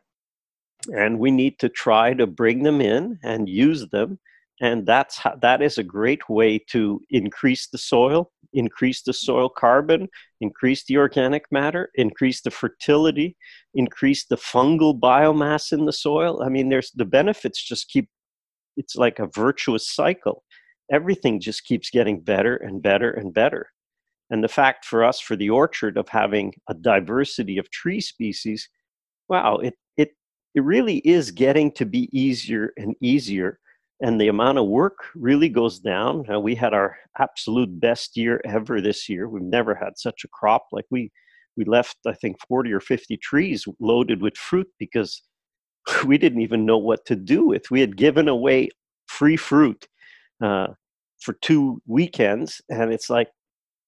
And we need to try to bring them in and use them and that's how, that is a great way to increase the soil increase the soil carbon increase the organic matter increase the fertility increase the fungal biomass in the soil. I mean there's the benefits just keep it's like a virtuous cycle. Everything just keeps getting better and better and better. And the fact for us for the orchard of having a diversity of tree species wow it it it really is getting to be easier and easier and the amount of work really goes down. Uh, we had our absolute best year ever this year. We've never had such a crop. Like we, we left, I think, 40 or 50 trees loaded with fruit because we didn't even know what to do with. We had given away free fruit uh, for two weekends, and it's like,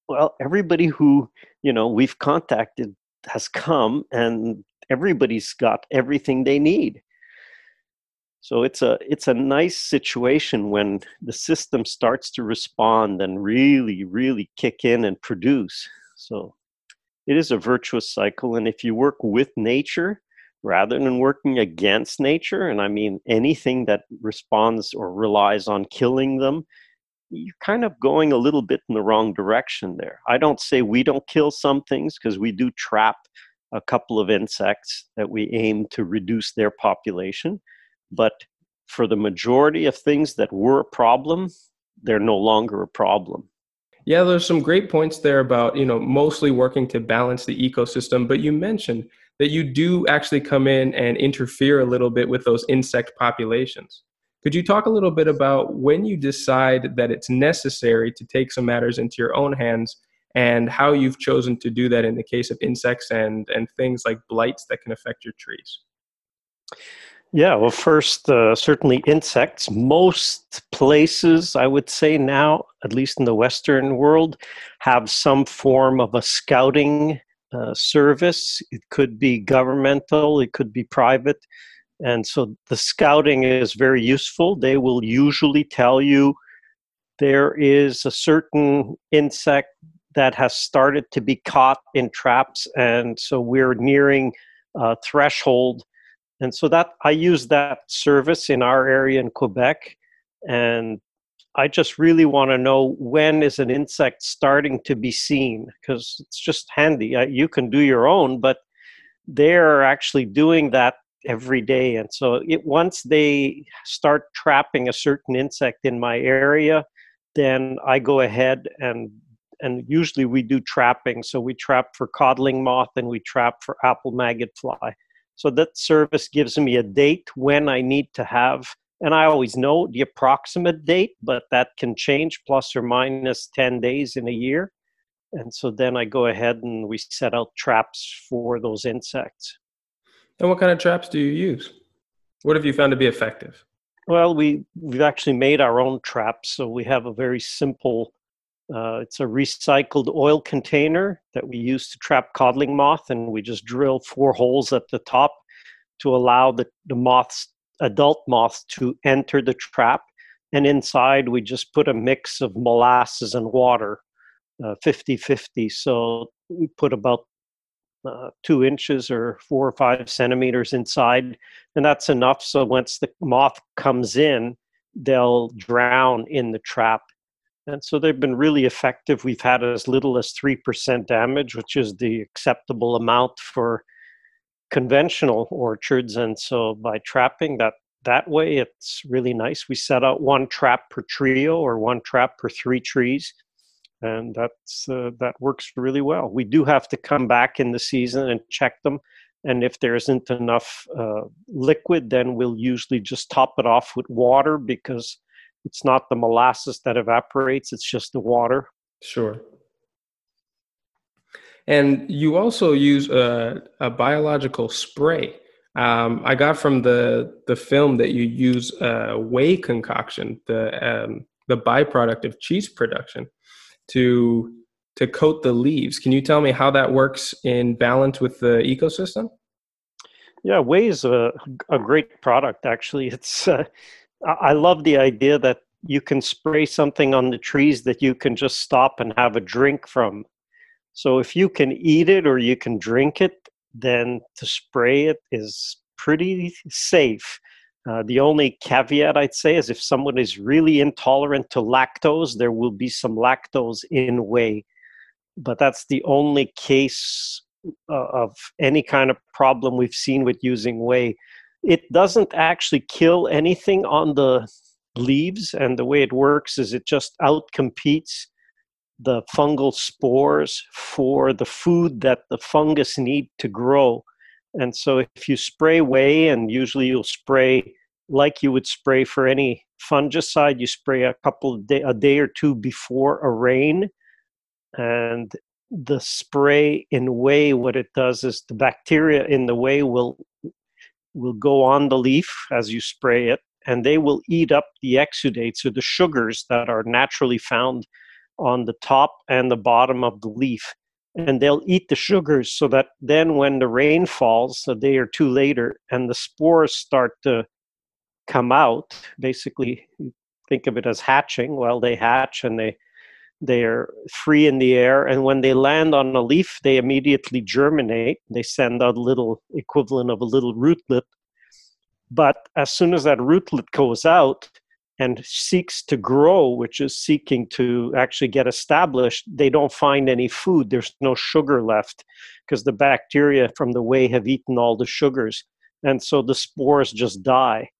well, everybody who you know we've contacted has come, and everybody's got everything they need. So it's a it's a nice situation when the system starts to respond and really really kick in and produce. So it is a virtuous cycle and if you work with nature rather than working against nature and I mean anything that responds or relies on killing them you're kind of going a little bit in the wrong direction there. I don't say we don't kill some things because we do trap a couple of insects that we aim to reduce their population but for the majority of things that were a problem, they're no longer a problem.
Yeah, there's some great points there about, you know, mostly working to balance the ecosystem, but you mentioned that you do actually come in and interfere a little bit with those insect populations. Could you talk a little bit about when you decide that it's necessary to take some matters into your own hands and how you've chosen to do that in the case of insects and, and things like blights that can affect your trees?
Yeah, well, first, uh, certainly insects. Most places, I would say now, at least in the Western world, have some form of a scouting uh, service. It could be governmental, it could be private. And so the scouting is very useful. They will usually tell you there is a certain insect that has started to be caught in traps, and so we're nearing a threshold and so that I use that service in our area in Quebec. And I just really want to know when is an insect starting to be seen because it's just handy. You can do your own, but they're actually doing that every day. And so it, once they start trapping a certain insect in my area, then I go ahead and and usually we do trapping. So we trap for codling moth and we trap for apple maggot fly. So that service gives me a date when I need to have, and I always know the approximate date, but that can change plus or minus 10 days in a year. And so then I go ahead and we set out traps for those insects.
And what kind of traps do you use? What have you found to be effective?
Well, we, we've actually made our own traps. So we have a very simple uh, it's a recycled oil container that we use to trap codling moth, and we just drill four holes at the top to allow the, the moths, adult moths, to enter the trap. And inside, we just put a mix of molasses and water, 50 uh, 50. So we put about uh, two inches or four or five centimeters inside, and that's enough. So once the moth comes in, they'll drown in the trap and so they've been really effective. We've had as little as 3% damage, which is the acceptable amount for conventional orchards. And so by trapping that that way, it's really nice. We set out one trap per trio or one trap per three trees. And that's uh, that works really well. We do have to come back in the season and check them. And if there isn't enough uh, liquid, then we'll usually just top it off with water because it's not the molasses that evaporates, it's just the water.
Sure. And you also use a, a biological spray. Um, I got from the the film that you use a whey concoction, the um, the byproduct of cheese production, to to coat the leaves. Can you tell me how that works in balance with the ecosystem?
Yeah, whey is a, a great product. Actually, it's uh, I love the idea that you can spray something on the trees that you can just stop and have a drink from. So if you can eat it or you can drink it, then to spray it is pretty safe. Uh, the only caveat I'd say is if someone is really intolerant to lactose, there will be some lactose in whey. But that's the only case uh, of any kind of problem we've seen with using whey it doesn't actually kill anything on the leaves and the way it works is it just outcompetes the fungal spores for the food that the fungus need to grow. And so if you spray whey, and usually you'll spray like you would spray for any fungicide, you spray a couple of day, a day or two before a rain, and the spray in whey, what it does is the bacteria in the whey will will go on the leaf as you spray it, and they will eat up the exudates or the sugars that are naturally found on the top and the bottom of the leaf. And they'll eat the sugars so that then when the rain falls a day or two later and the spores start to come out, basically think of it as hatching. Well, they hatch and they they're free in the air and when they land on a leaf they immediately germinate they send out a little equivalent of a little rootlet but as soon as that rootlet goes out and seeks to grow, which is seeking to actually get established, they don't find any food. There's no sugar left because the bacteria from the whey have eaten all the sugars. And so the spores just die.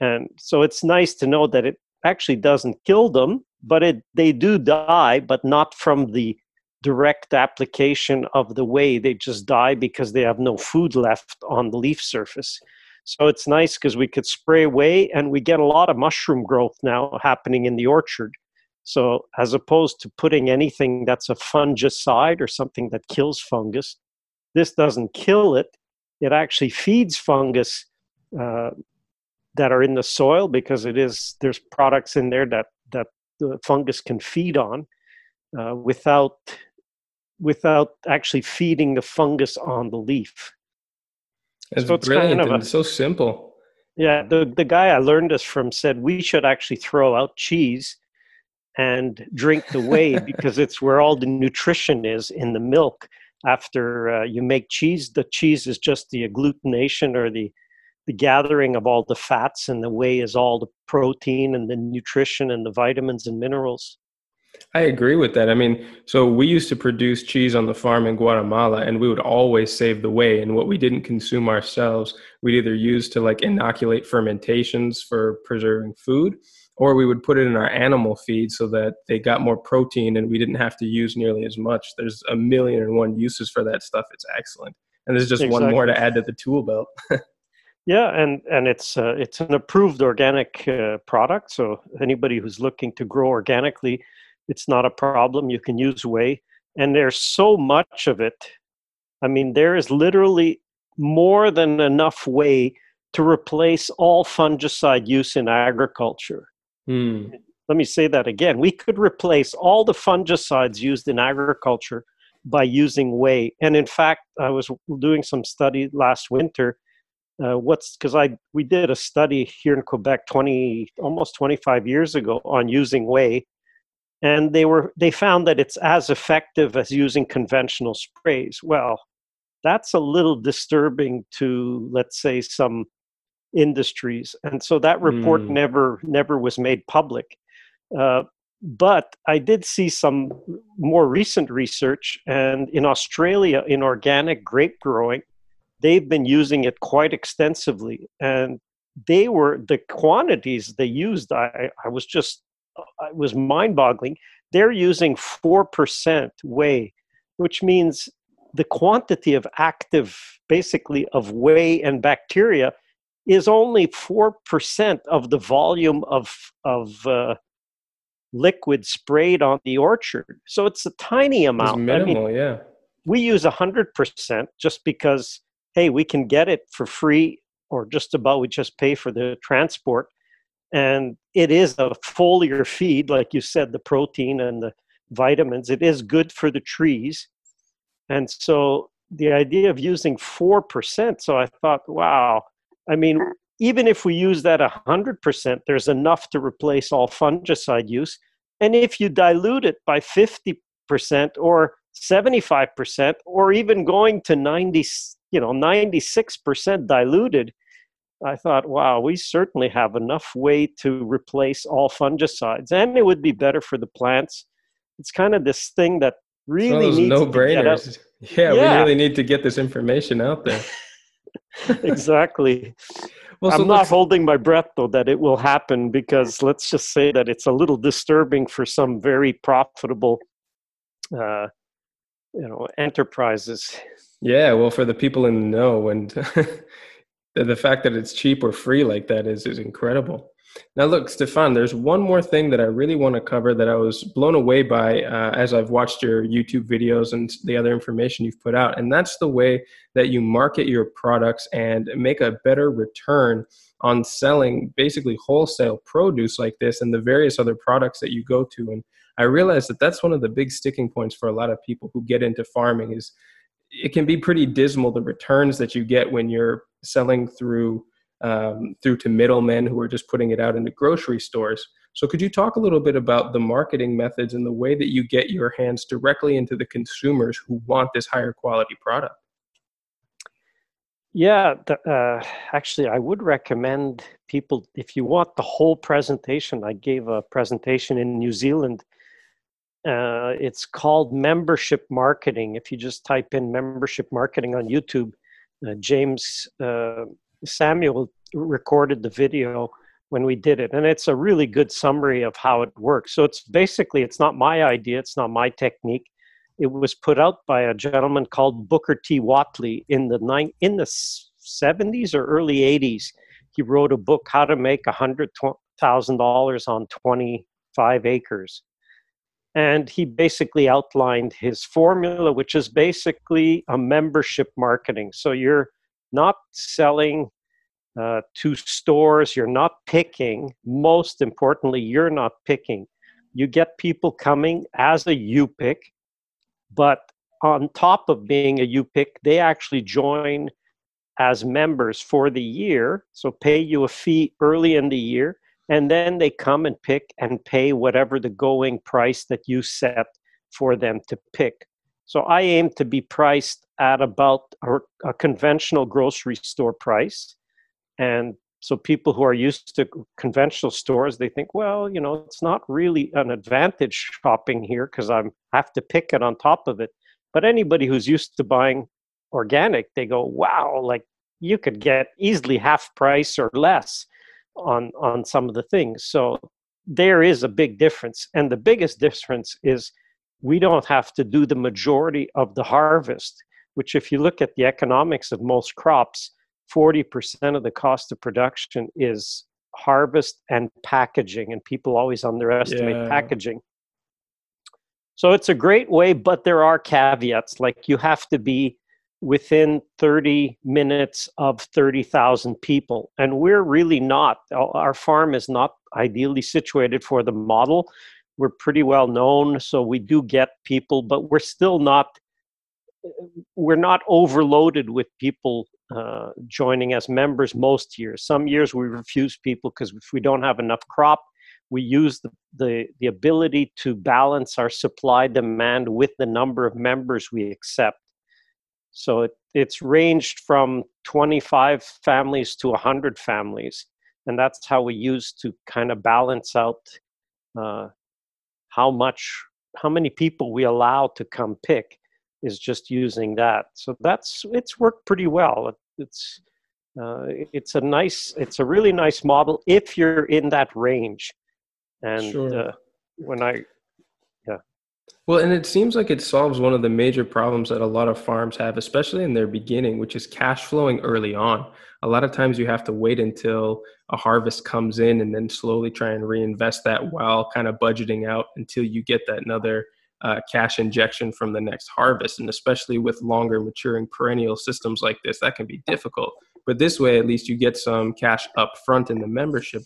And so it's nice to know that it actually doesn't kill them, but it they do die, but not from the direct application of the whey. They just die because they have no food left on the leaf surface. So it's nice because we could spray away and we get a lot of mushroom growth now happening in the orchard. So as opposed to putting anything that's a fungicide or something that kills fungus, this doesn't kill it. It actually feeds fungus uh, that are in the soil because it is there's products in there that that the fungus can feed on uh, without without actually feeding the fungus on the leaf.
It's so brilliant kind of a, and so simple.
Yeah, the the guy I learned this from said we should actually throw out cheese and drink the whey because it's where all the nutrition is in the milk. After uh, you make cheese, the cheese is just the agglutination or the the gathering of all the fats, and the whey is all the protein and the nutrition and the vitamins and minerals.
I agree with that. I mean, so we used to produce cheese on the farm in Guatemala and we would always save the whey. And what we didn't consume ourselves, we'd either use to like inoculate fermentations for preserving food, or we would put it in our animal feed so that they got more protein and we didn't have to use nearly as much. There's a million and one uses for that stuff. It's excellent. And there's just exactly. one more to add to the tool belt.
yeah, and and it's uh, it's an approved organic uh, product. So anybody who's looking to grow organically, it's not a problem. You can use whey. And there's so much of it. I mean, there is literally more than enough whey to replace all fungicide use in agriculture. Mm. Let me say that again. We could replace all the fungicides used in agriculture by using whey. And in fact, I was doing some study last winter. Uh, what's because I we did a study here in Quebec 20 almost 25 years ago on using whey. And they were they found that it's as effective as using conventional sprays. Well that's a little disturbing to let's say some industries. And so that report mm. never never was made public. Uh, but i did see some more recent research and in australia in organic grape growing they've been using it quite extensively and they were the quantities they used i i was just it was mind boggling. They're using 4% whey, which means the quantity of active, basically, of whey and bacteria is only 4% of the volume of, of uh, liquid sprayed on the orchard. So it's a tiny amount.
It's minimal, I mean, yeah.
We use 100% just because, hey, we can get it for free or just about we just pay for the transport. And it is a foliar feed like you said the protein and the vitamins. It is good for the trees. And so the idea of using 4% so i thought wow. I mean even if we use that 100% there's enough to replace all fungicide use. And if you dilute it by 50% or 75% or even going to 90 you know 96% diluted I thought, wow, we certainly have enough whey to replace all fungicides, and it would be better for the plants. It's kind of this thing that really needs
no brainers. Yeah, yeah, we really need to get this information out there.
exactly. well, so I'm not holding my breath though that it will happen because let's just say that it's a little disturbing for some very profitable, uh, you know, enterprises
Yeah, well, for the people in the know, and the fact that it's cheap or free like that is is incredible. Now, look, Stefan, there's one more thing that I really want to cover that I was blown away by uh, as I've watched your YouTube videos and the other information you've put out. And that's the way that you market your products and make a better return on selling basically wholesale produce like this and the various other products that you go to. And I realized that that's one of the big sticking points for a lot of people who get into farming is it can be pretty dismal the returns that you get when you're selling through um, through to middlemen who are just putting it out into grocery stores. So, could you talk a little bit about the marketing methods and the way that you get your hands directly into the consumers who want this higher quality product?
Yeah, the, uh, actually, I would recommend people if you want the whole presentation. I gave a presentation in New Zealand. Uh, it's called membership marketing. If you just type in membership marketing on YouTube, uh, James uh, Samuel recorded the video when we did it and it's a really good summary of how it works. So it's basically it's not my idea it's not my technique. It was put out by a gentleman called booker t. Whatley in the in the 70s or early 80s he wrote a book how to make a hundred thousand dollars on 25 acres and he basically outlined his formula which is basically a membership marketing so you're not selling uh, to stores. You're not picking. Most importantly, you're not picking. You get people coming as a U pick, but on top of being a U pick, they actually join as members for the year. So pay you a fee early in the year, and then they come and pick and pay whatever the going price that you set for them to pick. So I aim to be priced at about a, a conventional grocery store price. And so people who are used to conventional stores, they think, well, you know, it's not really an advantage shopping here because I have to pick it on top of it. But anybody who's used to buying organic, they go, wow, like you could get easily half price or less on on some of the things. So there is a big difference. And the biggest difference is we don't have to do the majority of the harvest, which, if you look at the economics of most crops, 40% of the cost of production is harvest and packaging, and people always underestimate yeah. packaging. So it's a great way, but there are caveats. Like you have to be within 30 minutes of 30,000 people. And we're really not. Our farm is not ideally situated for the model we're pretty well known, so we do get people, but we're still not we're not overloaded with people uh, joining as members most years. Some years we refuse people because if we don't have enough crop, we use the, the, the ability to balance our supply demand with the number of members we accept. So it, it's ranged from 25 families to 100 families. And that's how we use to kind of balance out uh, how much how many people we allow to come pick is just using that so that's it's worked pretty well it's uh, it's a nice it's a really nice model if you're in that range and sure. uh, when i
well and it seems like it solves one of the major problems that a lot of farms have especially in their beginning which is cash flowing early on a lot of times you have to wait until a harvest comes in and then slowly try and reinvest that while kind of budgeting out until you get that another uh, cash injection from the next harvest. And especially with longer maturing perennial systems like this, that can be difficult. But this way, at least you get some cash up front in the membership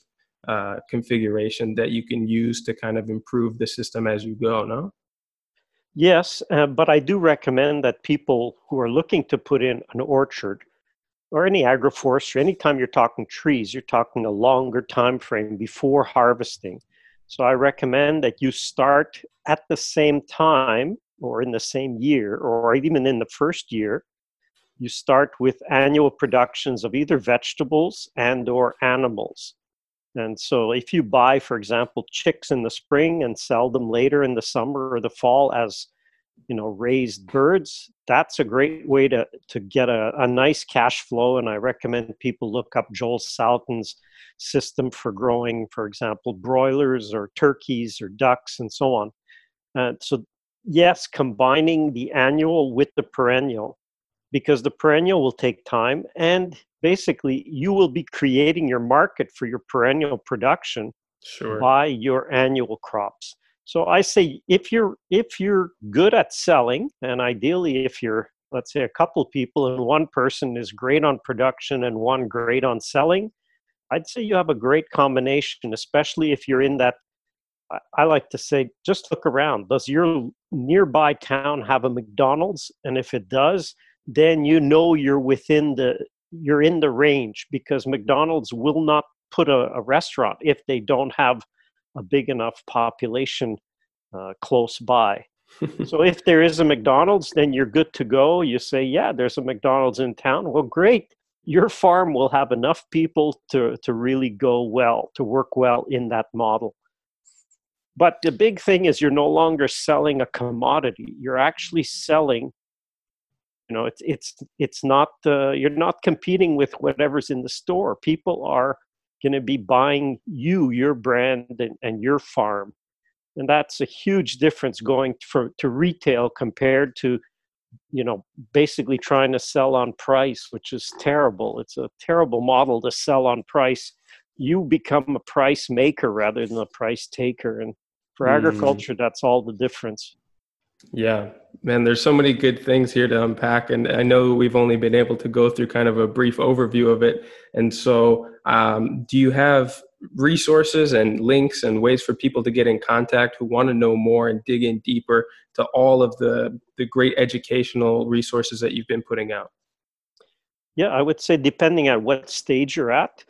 uh, configuration that you can use to kind of improve the system as you go, no?
Yes, uh, but I do recommend that people who are looking to put in an orchard or any agroforestry, anytime you're talking trees, you're talking a longer time frame before harvesting. So I recommend that you start at the same time or in the same year or even in the first year. You start with annual productions of either vegetables and or animals. And so if you buy, for example, chicks in the spring and sell them later in the summer or the fall as you know raised birds that's a great way to to get a, a nice cash flow. And i recommend people look up joel salatin's system for growing for example broilers or turkeys or ducks and so on. Uh, so yes combining the annual with the perennial because the perennial will take time and basically you will be creating your market for your perennial production
Sure.
by your annual crops. So I say if you're if you're good at selling, and ideally if you're let's say a couple people and one person is great on production and one great on selling, I'd say you have a great combination, especially if you're in that. I- I like to say, just look around. Does your nearby town have a McDonald's? And if it does, then you know you're within the you're in the range because McDonald's will not put a, a restaurant if they don't have a big enough population uh, close by. so if there is a McDonald's, then you're good to go. You say, yeah, there's a McDonald's in town. Well, great. Your farm will have enough people to, to really go well, to work well in that model. But the big thing is you're no longer selling a commodity. You're actually selling you know it's it's it's not uh, you're not competing with whatever's in the store. People are going to be buying you your brand and, and your farm. And that's a huge difference going for to retail compared to you know basically trying to sell on price which is terrible. It's a terrible model to sell on price. You become a price maker rather than a price taker. And for
Mm.
agriculture that's all the difference
Yeah, man, there's so many good things here to unpack. And I know we've only been able to go through kind of a brief overview of it. And so, um, do you have resources and links and ways for people to get in contact who want to know more and dig in deeper to all of the, the great educational resources that you've been putting out?
Yeah, I would say depending on what stage you're at,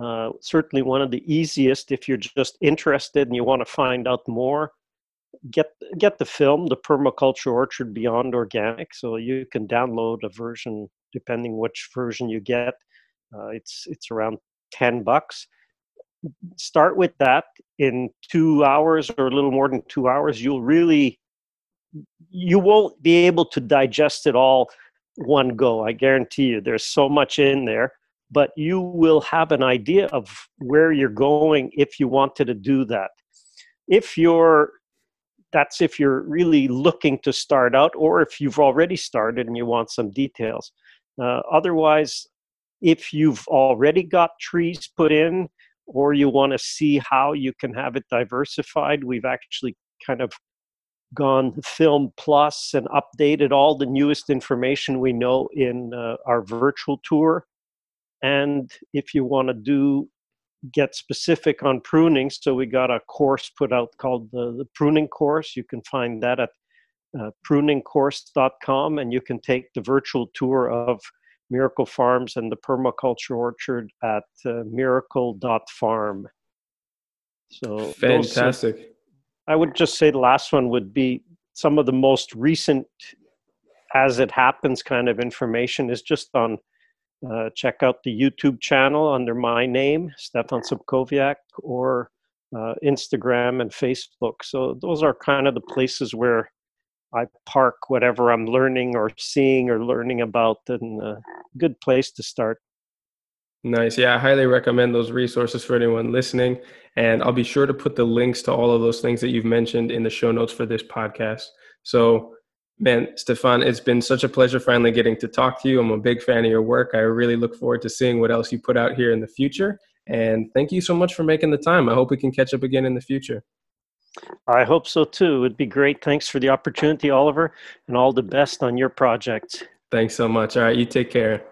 uh, certainly one of the easiest if you're just interested and you want to find out more. Get get the film, the Permaculture Orchard Beyond Organic, so you can download a version depending which version you get. Uh, it's it's around ten bucks. Start with that. In two hours or a little more than two hours, you'll really you won't be able to digest it all one go. I guarantee you, there's so much in there, but you will have an idea of where you're going if you wanted to do that. If you're that's if you're really looking to start out, or if you've already started and you want some details. Uh, otherwise, if you've already got trees put in, or you want to see how you can have it diversified, we've actually kind of gone film plus and updated all the newest information we know in uh, our virtual tour and if you want to do get specific on pruning so we got a course put out called the, the pruning course you can find that at uh, pruningcourse.com and you can take the virtual tour of miracle farms and the permaculture orchard at uh, miracle.farm so those
Fantastic.
I would just say the last one would be some of the most recent, as it happens, kind of information is just on. Uh, check out the YouTube channel under my name, Stefan Sobkowiak, or uh, Instagram and Facebook. So those are kind of the places where I park whatever I'm learning or seeing or learning about, and a good place to start.
Nice. Yeah, I highly recommend those resources for anyone listening. And I'll be sure to put the links to all of those things that you've mentioned in the show notes for this podcast. So, man, Stefan, it's been such a pleasure finally getting to talk to you. I'm a big fan of your work. I really look forward to seeing what else you put out here in the future. And thank you so much for making the time. I hope we can catch up again in the future.
I hope so too. It'd be great. Thanks for the opportunity, Oliver, and all the best on your project.
Thanks so much. All right, you take care.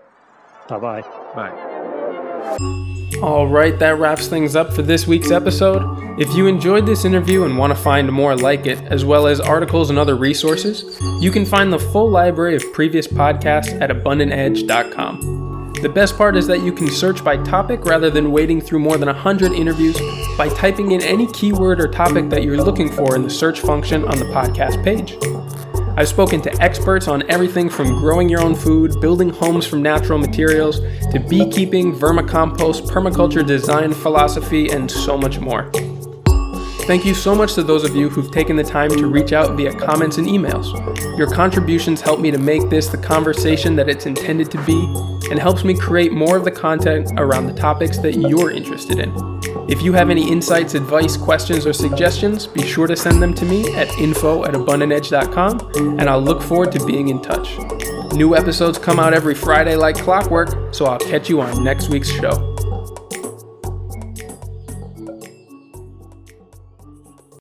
Bye bye.
Bye. All right, that wraps things up for this week's episode. If you enjoyed this interview and want to find more like it, as well as articles and other resources, you can find the full library of previous podcasts at abundantedge.com. The best part is that you can search by topic rather than wading through more than 100 interviews by typing in any keyword or topic that you're looking for in the search function on the podcast page. I've spoken to experts on everything from growing your own food, building homes from natural materials, to beekeeping, vermicompost, permaculture design philosophy, and so much more. Thank you so much to those of you who've taken the time to reach out via comments and emails. Your contributions help me to make this the conversation that it's intended to be and helps me create more of the content around the topics that you're interested in. If you have any insights, advice, questions, or suggestions, be sure to send them to me at info at abundantedge.com and I'll look forward to being in touch. New episodes come out every Friday like clockwork, so I'll catch you on next week's show.